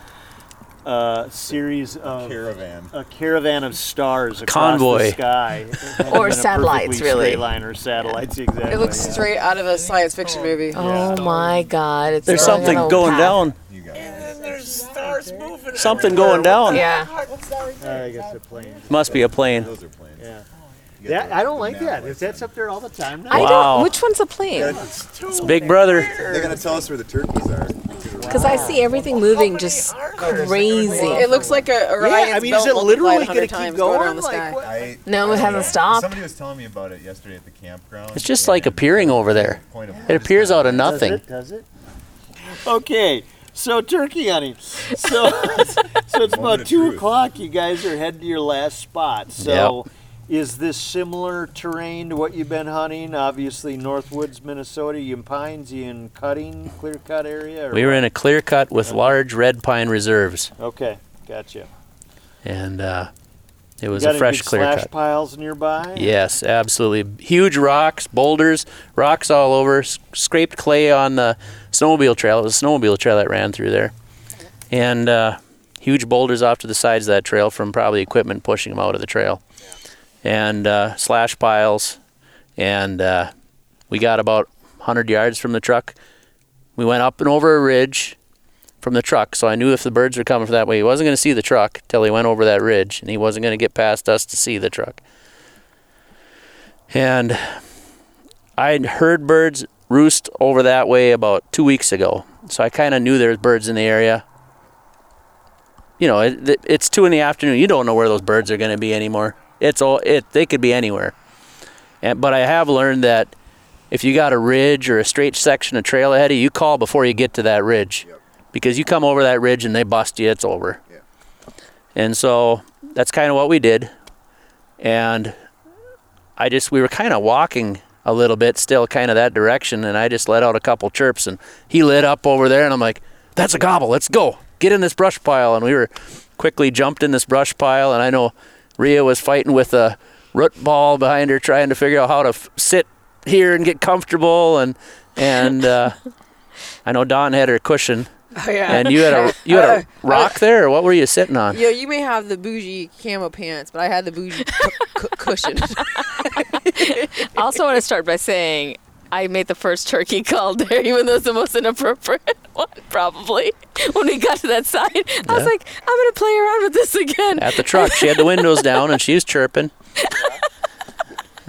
a series of Caravan. a caravan of stars across Convoy. the sky, Or satellites, really. line or satellites, exactly. It looks yeah. straight out of a science fiction movie. Oh my God! It's There's going something on a going path. down. You got it. Something going down. Yeah. Uh, I guess a plane. Must be a plane. Those are planes. Yeah. You That, I don't like that. If that's up there all the time now. I Wow. don't. Which one's a plane? It's Big Brother. They're gonna tell us where the turkeys are. Because I see everything moving just crazy. It looks like a Orion's yeah, I mean, belt is it literally 100 going to keep times going? around the Like, sky. what? I, No, it hasn't stopped. Somebody was telling me about it yesterday at the campground. It's just like appearing over there. point of It appears out of nothing. Does nothing. it? Does it? Okay, so turkey hunting. So, so it's about two truth. o'clock. You guys are heading to your last spot. So, is this similar terrain to what you've been hunting? Obviously, Northwoods, Minnesota. You in pines? You in cutting, clear cut area? or We were in a clear cut with large red pine reserves, Okay, gotcha. and uh, it was a fresh clear slash cut. piles nearby? Yes, absolutely. Huge rocks, boulders, rocks all over, s- scraped clay on the snowmobile trail. It was a snowmobile trail that ran through there. And uh, huge boulders off to the sides of that trail from probably equipment pushing them out of the trail. And uh, slash piles. And uh, we got about 100 yards from the truck. We went up and over a ridge from the truck, so I knew if the birds were coming from that way, he wasn't going to see the truck till he went over that ridge, and he wasn't going to get past us to see the truck. And I had heard birds roost over that way about two weeks ago, so I kind of knew there was birds in the area. You know, it, it- it's two in the afternoon. You don't know where those birds are going to be anymore. It's all it. They could be anywhere. And but I have learned that if you got a ridge or a straight section of trail ahead of you, you call before you get to that ridge, because you come over that ridge and they bust you, it's over. Yeah. And so that's kind of what we did. And I just we were kind of walking a little bit still kind of that direction and I just let out a couple chirps and he lit up over there and I'm like that's a gobble let's go get in this brush pile and we were quickly jumped in this brush pile and I know Rhea was fighting with a root ball behind her trying to figure out how to f- sit here and get comfortable and and uh, I know Dawn had her cushion Oh, yeah. and you had a you had a rock there or what were you sitting on Yeah, you may have the bougie camo pants, but I had the bougie cu- cu- cushion. I also want to start by saying I made the first turkey call there, even though it's the most inappropriate one, probably. When we got to that side, I was like, I'm going to play around with this again. at the truck she had the windows down and she was chirping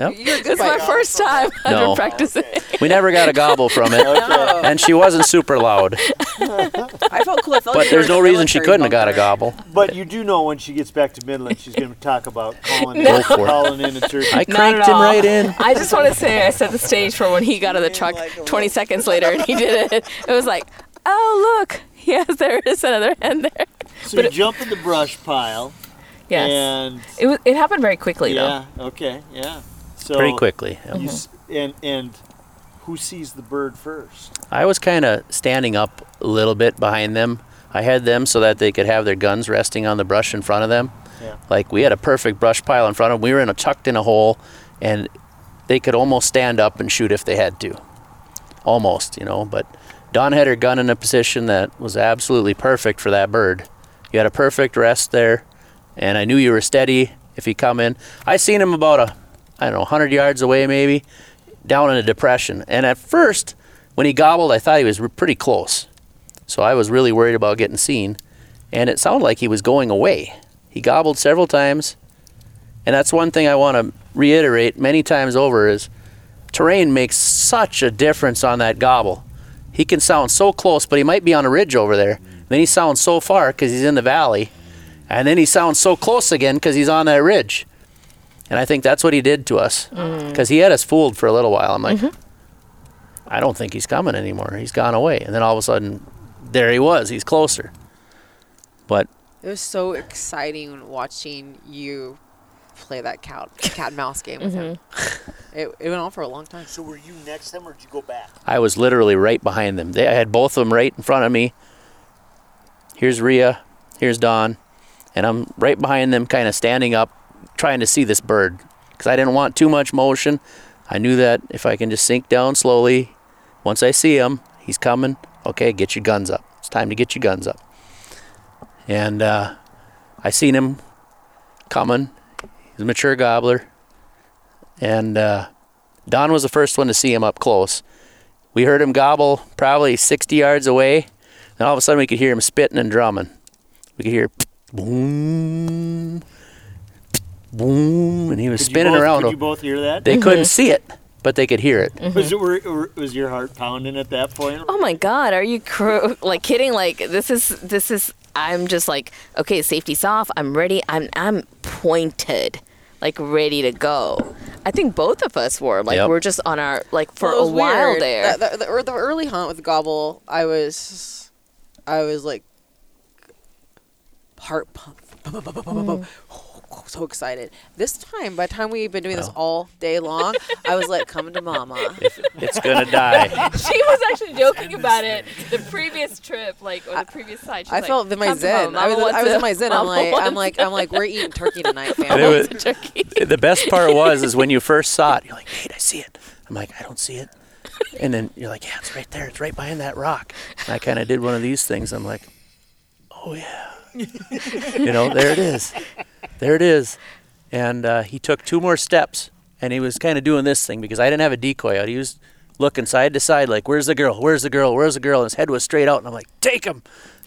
Yep. You're a good It's my bite. first time I've No. been practicing. We never got a gobble from it, No. and she wasn't super loud. I felt cool. I felt But like there's no reason she couldn't have got a gobble. But you do know when she gets back to Midland, she's going to talk about calling, Go for it. calling in a turkey. I cranked him all. right in. I just want to say I set the stage for when he got out of the truck 20 seconds later and he did it. It was like, oh, look. Yes, there is another hen there. so but you it- jump in the brush pile. Yes. And it, was, it happened very quickly, though. yeah, okay, yeah. So Pretty quickly. yeah. You, mm-hmm. s- and and who sees the bird first? I was kind of standing up a little bit behind them, I had them so that they could have their guns resting on the brush in front of them. Yeah. Like we had a perfect brush pile in front of them. We were in a tucked in a hole, and they could almost stand up and shoot if they had to. Almost, you know. But Don had her gun in a position that was absolutely perfect for that bird. You had a perfect rest there, and I knew you were steady if he come in. I seen him about a, I don't know, 100 yards away maybe, down in a depression. And at first, when he gobbled, I thought he was pretty close. So I was really worried about getting seen. And it sounded like he was going away. He gobbled several times. And that's one thing I want to reiterate many times over is terrain makes such a difference on that gobble. He can sound so close, but he might be on a ridge over there. Then he sounds so far because he's in the valley. And then he sounds so close again because he's on that ridge. And I think that's what he did to us mm. because he had us fooled for a little while. I'm like, mm-hmm. I don't think he's coming anymore. He's gone away. And then all of a sudden, there he was. He's closer. But It was so exciting watching you play that cat cat and mouse game with him. Mm-hmm. It, it went on for a long time. So were you next to them, or did you go back? I was literally right behind them. They, I had both of them right in front of me. Here's Rhea, here's Don, and I'm right behind them, kind of standing up, trying to see this bird because I didn't want too much motion. I knew that if I can just sink down slowly, once I see him, he's coming. Okay, get your guns up. It's time to get your guns up. And uh, I seen him coming. He's a mature gobbler, and uh, Don was the first one to see him up close. We heard him gobble probably 60 yards away. And all of a sudden we could hear him spitting and drumming. We could hear boom, boom, and he was Could spinning both- around. Could you both hear that? They couldn't see it, but they could hear it. Was it were, were- was your heart pounding at that point? Oh my god, are you cr- like kidding? Like this is this is I'm just like okay, safety's off. I'm ready. I'm I'm pointed, like ready to go. I think both of us were like Yep. we're just on our like for Well, a while weird. there. The, the, the, or the early hunt with Gobble, I was, I was like, heart pump, so excited. This time, by the time we've been doing this all day long, I was like, coming to mama. It's gonna die. she was actually joking about it the previous trip, like or the previous side. I felt in my zen. I was, I was in my zen. I'm like, I'm like, I'm like, we're eating turkey tonight, And family. it was- the best part was is when you first saw it, you're like, Nate, I see it. I'm like, I don't see it. And then you're like, yeah, it's right there. It's right behind that rock. And I kind of did one of these things. I'm like, oh yeah, you know, there it is, there it is. And uh, he took two more steps, and he was kind of doing this thing because I didn't have a decoy out. He was looking side to side, like, where's the girl? Where's the girl? Where's the girl? And his head was straight out, and I'm like, take him,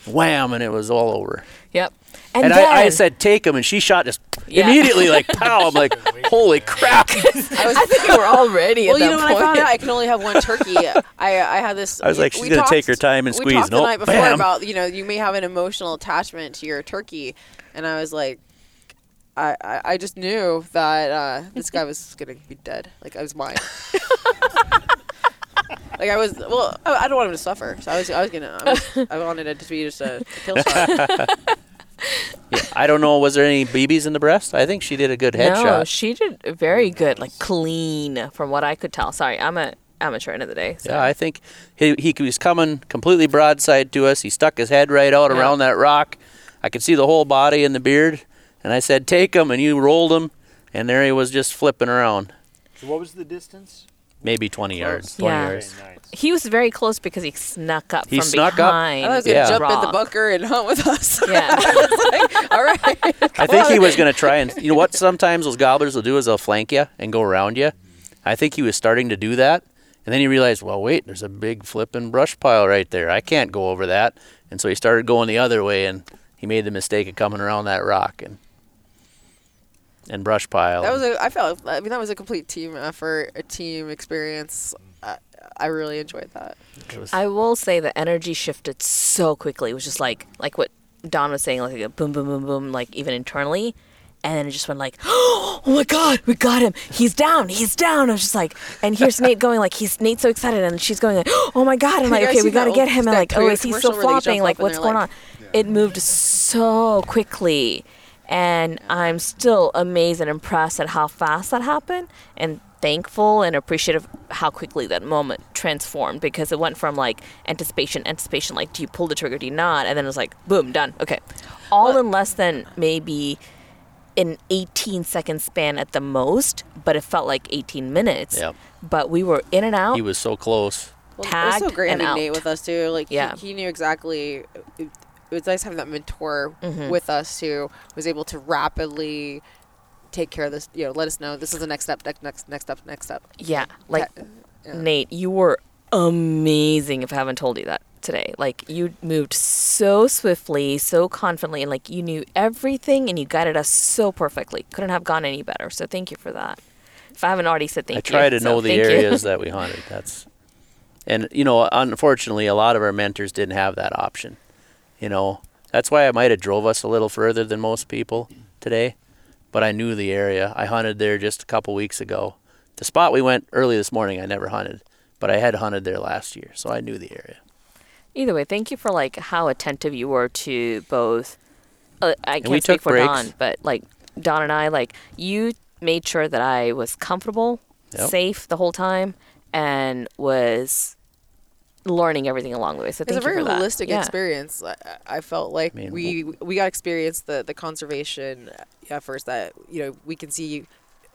wham, and it was all over. Yep. And, then, I, I said, take him, and she shot just Yeah. immediately, like, pow. I'm like, holy crap. I was, I think we were all ready well, at you that know, when. I found out I can only have one turkey, I I had this. I was like, we she's gonna take her time and we squeeze. talked the Nope, night before bam. about you know you may have an emotional attachment to your turkey, and I was like, I I, I just knew that uh, this guy was gonna be dead. Like I was mine. like I was. Well, I, I don't want him to suffer, so I was I was gonna. I, was, I wanted it to be just a, a kill shot. I don't know. Was there any BBs in the breast? I think she did a good No, headshot. she did very good, like clean from what I could tell. Sorry, I'm a amateur end of the day. So. Yeah, I think he, he was coming completely broadside to us. He stuck his head right out Yeah. around that rock. I could see the whole body and the beard. And I said, take him. And you rolled him. And there he was just flipping around. So what was the distance? Maybe 20 yards. Yeah. 20 Very yards. Nice. He was very close because he snuck up He from snuck up? behind. I was gonna Yeah. jump in the bunker and hunt with us. Yeah. All right. I think he was going to try and, you know what sometimes those gobblers will do is they'll flank you and go around you. I think he was starting to do that. And then he realized, well, wait, there's a big flipping brush pile right there. I can't go over that. And so he started going the other way and he made the mistake of coming around that rock and and brush pile. That was a. I felt. I mean, that was a complete team effort, a team experience. I, I really enjoyed that. Was- I will say the energy shifted so quickly. It was just like like what Don was saying, like a boom, boom, boom, boom, like even internally. And then it just went like, oh my God, we got him. He's down. He's down. I was just like, and here's Nate going like, he's Nate's so excited, and she's going like, oh my God. I'm You like, okay, we got to get him. And like, oh, is he still where they jump flopping? Like, what's going like- on? It moved so quickly, and I'm still amazed and impressed at how fast that happened. And thankful and appreciative how quickly that moment transformed because it went from like anticipation, anticipation, like do you pull the trigger, do you not, and then it was like boom, done. Okay, all in less than maybe an 18 second span at the most, but it felt like 18 minutes. Yep. But we were in and out. He was so close. Well, it was so great and having Nate with us too. Like he- Yeah. he, knew exactly. It, it was nice having that mentor Mm-hmm. with us who was able to rapidly take care of this. You know, let us know this is the next step, next next next step, next step. yeah, like yeah. Nate, you were amazing. If I haven't told you that today, like you moved so swiftly, so confidently, and like you knew everything, and you guided us so perfectly. Couldn't have gone any better. So thank you for that. If I haven't already said thank I you, I try to so know the areas that we hunted. That's, and you know, unfortunately, a lot of our mentors didn't have that option. You know, that's why I might have drove us a little further than most people today, but I knew the area. I hunted there just a couple weeks ago. The spot we went early this morning, I never hunted, but I had hunted there last year, so I knew the area. Either way, thank you for like how attentive you were to both. Uh, I can't we speak for breaks. Don, but like Don and I, like you made sure that I was comfortable, Yep. safe the whole time, and was learning everything along the way. So It's thank a very you for holistic Yeah. experience. I, I felt like I mean, we we got experience the the conservation efforts that you know we can see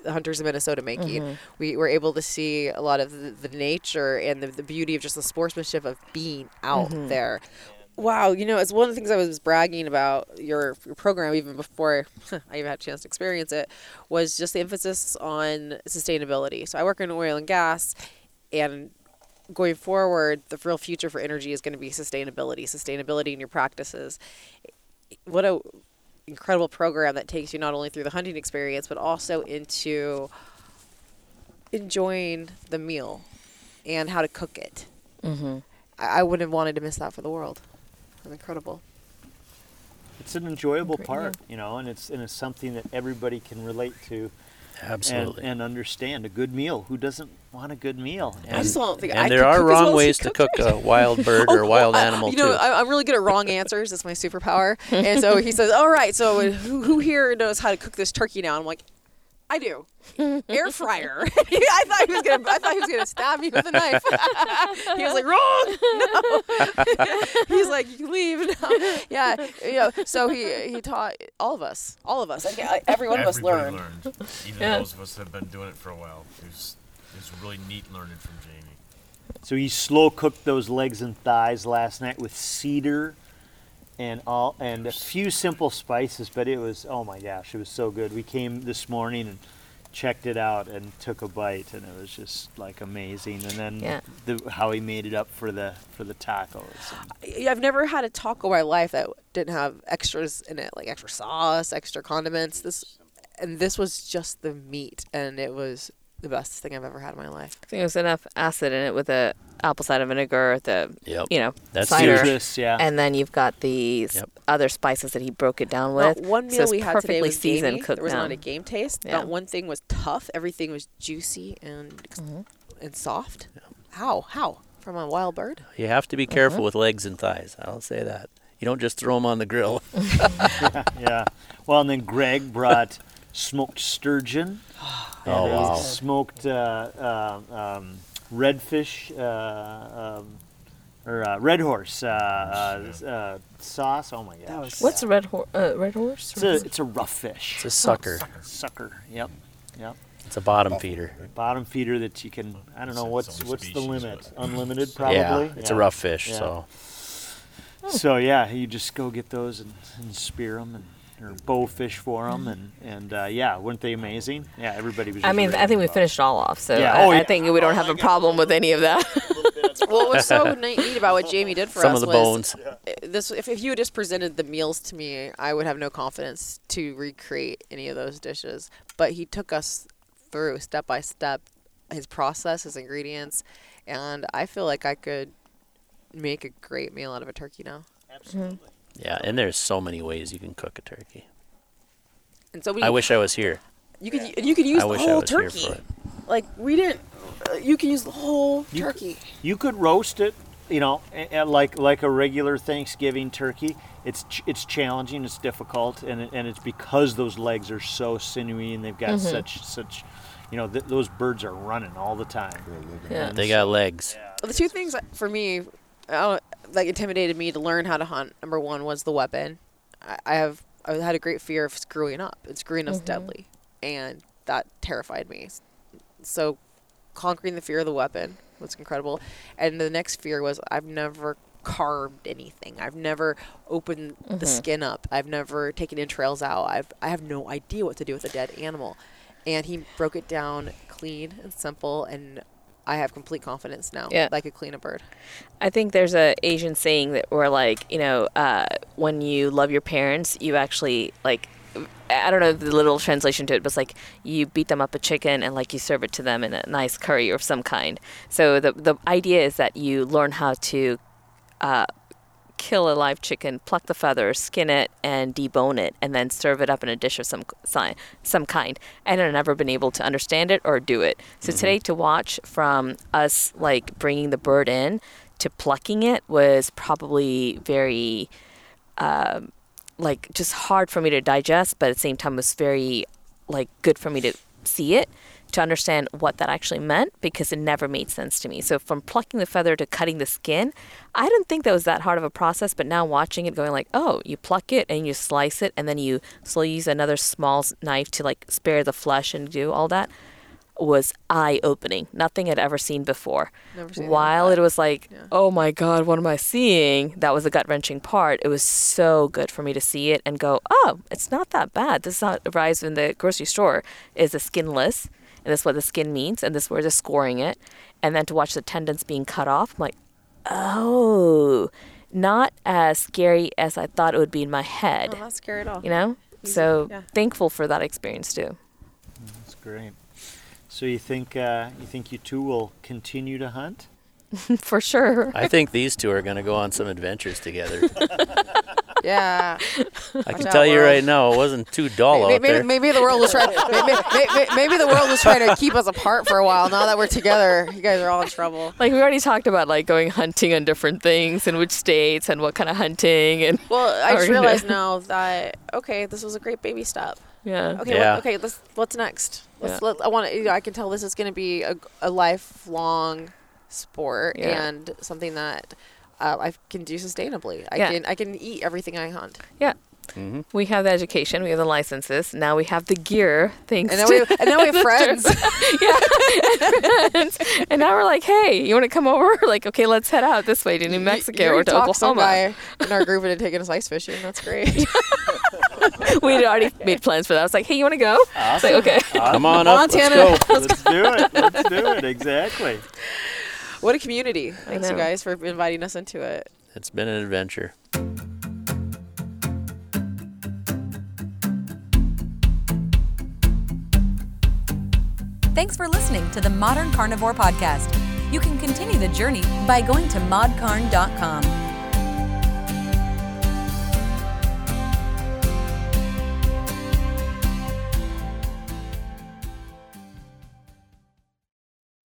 the hunters in Minnesota making. Mm-hmm. We were able to see a lot of the, the nature and the, the beauty of just the sportsmanship of being out Mm-hmm. there. Wow, you know, it's one of the things I was bragging about your, your program even before I even had a chance to experience it was just the emphasis on sustainability. So I work in oil and gas, and going forward, the real future for energy is going to be sustainability, sustainability in your practices. What a incredible program that takes you not only through the hunting experience but also into enjoying the meal and how to cook it. Mm-hmm. I, I wouldn't have wanted to miss that for the world. It's incredible. It's an enjoyable Great, part, you know, and it's and it's something that everybody can relate to and, Absolutely. and understand. A good meal. Who doesn't want a good meal? I just don't think I and there are cook as well wrong ways to cook it. a wild bird or Oh, wild I- animal You know, too. I, I'm really good at wrong answers. That's my superpower. And so he says, "All right, so who, who here knows how to cook this turkey now?" I'm like, "I do." Air fryer. I thought he was gonna. I thought he was gonna stab me with a knife. he was like, "Wrong." No. He's like, "You can leave." No. Yeah. You know. So he he taught all of us, all of us. Like, I- every one of us learned. learned. Even Yeah. those of us that have been doing it for a while. It was, it was really neat learning from Jamie. So he slow cooked those legs and thighs last night with cedar and all and a few simple spices, but it was oh my gosh, it was so good. We came this morning and checked it out and took a bite and it was just like amazing. And then Yeah. the, how he made it up for the for the tacos. I've never had a taco in my life that didn't have extras in it, like extra sauce, extra condiments. This and this was just the meat, and it was the best thing I've ever had in my life. I think there was enough acid in it with the apple cider vinegar, the Yep. you know That's cider, citrus, yeah. and then you've got the Yep. other spices that he broke it down Not with. one meal it's we had today perfectly was seasoned, gamey. cooked There was down. not a game taste. Yeah. Not one thing was tough. Everything was juicy and Mm-hmm. and soft. How? How? From a wild bird? You have to be careful with legs and thighs. I'll say that. You don't just throw them on the grill. yeah. Well, and then Greg brought smoked sturgeon. and Oh, a wow. Smoked uh, uh, um, redfish uh, um, or uh, red horse uh, uh, uh, sauce. Oh my gosh. What's a red horse? Uh, red horse? It's a it's a rough fish. It's a sucker. sucker. Yep. Yep. It's a bottom feeder. Bottom feeder that you can. I don't know It's what's its own what's the limit. Unlimited, probably. Yeah, it's a rough fish. Yeah. So So yeah, you just go get those and, and spear them and or bow fish for them and and uh, yeah, weren't they amazing? Yeah, everybody was. I mean, I think we finished it all off, so Yeah, I, oh, I think we don't have a problem with any of that. What was so neat neat about what Jamie did for some us of the was bones. uh, this. If, if you had just presented the meals to me, I would have no confidence to recreate any of those dishes. But he took us through step by step his process, his ingredients, and I feel like I could make a great meal out of a turkey now. Yeah, and there's so many ways you can cook a turkey. And so we, I wish I was here. you could and you could use I the wish I whole was here turkey. for it. Like we didn't. Uh, you can use the whole You could- turkey. You could roast it, you know, a- a- like like a regular Thanksgiving turkey. It's ch- it's challenging, it's difficult, and it, and it's because those legs are so sinewy and they've got such such you know, th- those birds are running all the time. Yeah. They got legs. the two things for me, uh, like intimidated me to learn how to hunt. Number one was the weapon. I, I have I had a great fear of screwing up, and screwing up's deadly, and that terrified me. So, conquering the fear of the weapon was incredible, and the next fear was I've never carved anything. I've never opened the mm-hmm. skin up. I've never taken entrails out. I've I have no idea what to do with a dead animal, and he broke it down clean and simple and. I have complete confidence now Yeah. I could clean a bird. I think there's a Asian saying that we're like, you know, uh, when you love your parents, you actually like. I don't know the literal translation to it, but it's like you beat them up a chicken and like you serve it to them in a nice curry of some kind. So the the idea is that you learn how to uh, kill a live chicken, pluck the feathers, skin it, and debone it, and then serve it up in a dish of some some kind. And I've never been able to understand it or do it. So today, to watch from us like bringing the bird in to plucking it was probably very um, like just hard for me to digest, but at the same time was very like good for me to see it to understand what that actually meant because it never made sense to me. So from plucking the feather to cutting the skin, I didn't think that was that hard of a process, but now watching it going like, "Oh, you pluck it and you slice it and then you slowly use another small knife to like spare the flesh and do all that." was eye-opening. Nothing I'd ever seen before. Never seen While it was like, Yeah. oh my god, what am I seeing? That was the gut-wrenching part. It was so good for me to see it and go, oh, it's not that bad. This is it arrives in the grocery store. Is a skinless, and this is what the skin means, and this is where they're scoring it, and then to watch the tendons being cut off, I'm like, oh, not as scary as I thought it would be in my head. Oh, not scary at all. You know. So yeah. thankful for that experience too. That's great. So you think uh, you think you two will continue to hunt? for sure. I think these two are going to go on some adventures together. Yeah. I can out, tell you right now, it wasn't too dull maybe, out there. maybe, maybe the world was trying. Maybe, maybe, maybe the world was trying to keep us apart for a while. Now that we're together, you guys are all in trouble. Like we already talked about like going hunting on different things and which states and what kind of hunting and Well, I just Or, you realized now that okay, this was a great baby step. yeah. Okay, Yeah. what, okay, let's what's next? Let's Yeah. let, I want to. You know, I can tell this is going to be a, a lifelong sport Yeah. and something that uh, I can do sustainably. I Yeah. can I can eat everything I hunt. Yeah. Mm-hmm. We have the education, we have the licenses. Now we have the gear. Thanks And now, we and then we have friends. Yeah, and now we're like, hey, you want to come over? Like, okay, let's head out this way to New Mexico You or to Oklahoma. guy in our group into taking us ice fishing. That's great. we had already made plans for that. I was like, hey, you want to go? It's like, okay. Come on up, Montana. let's go. Let's do it. Let's do it. Exactly. What a community! Thanks you guys for inviting us into it. It's been an adventure. Thanks for listening to the Modern Carnivore Podcast. You can continue the journey by going to modcarn.com.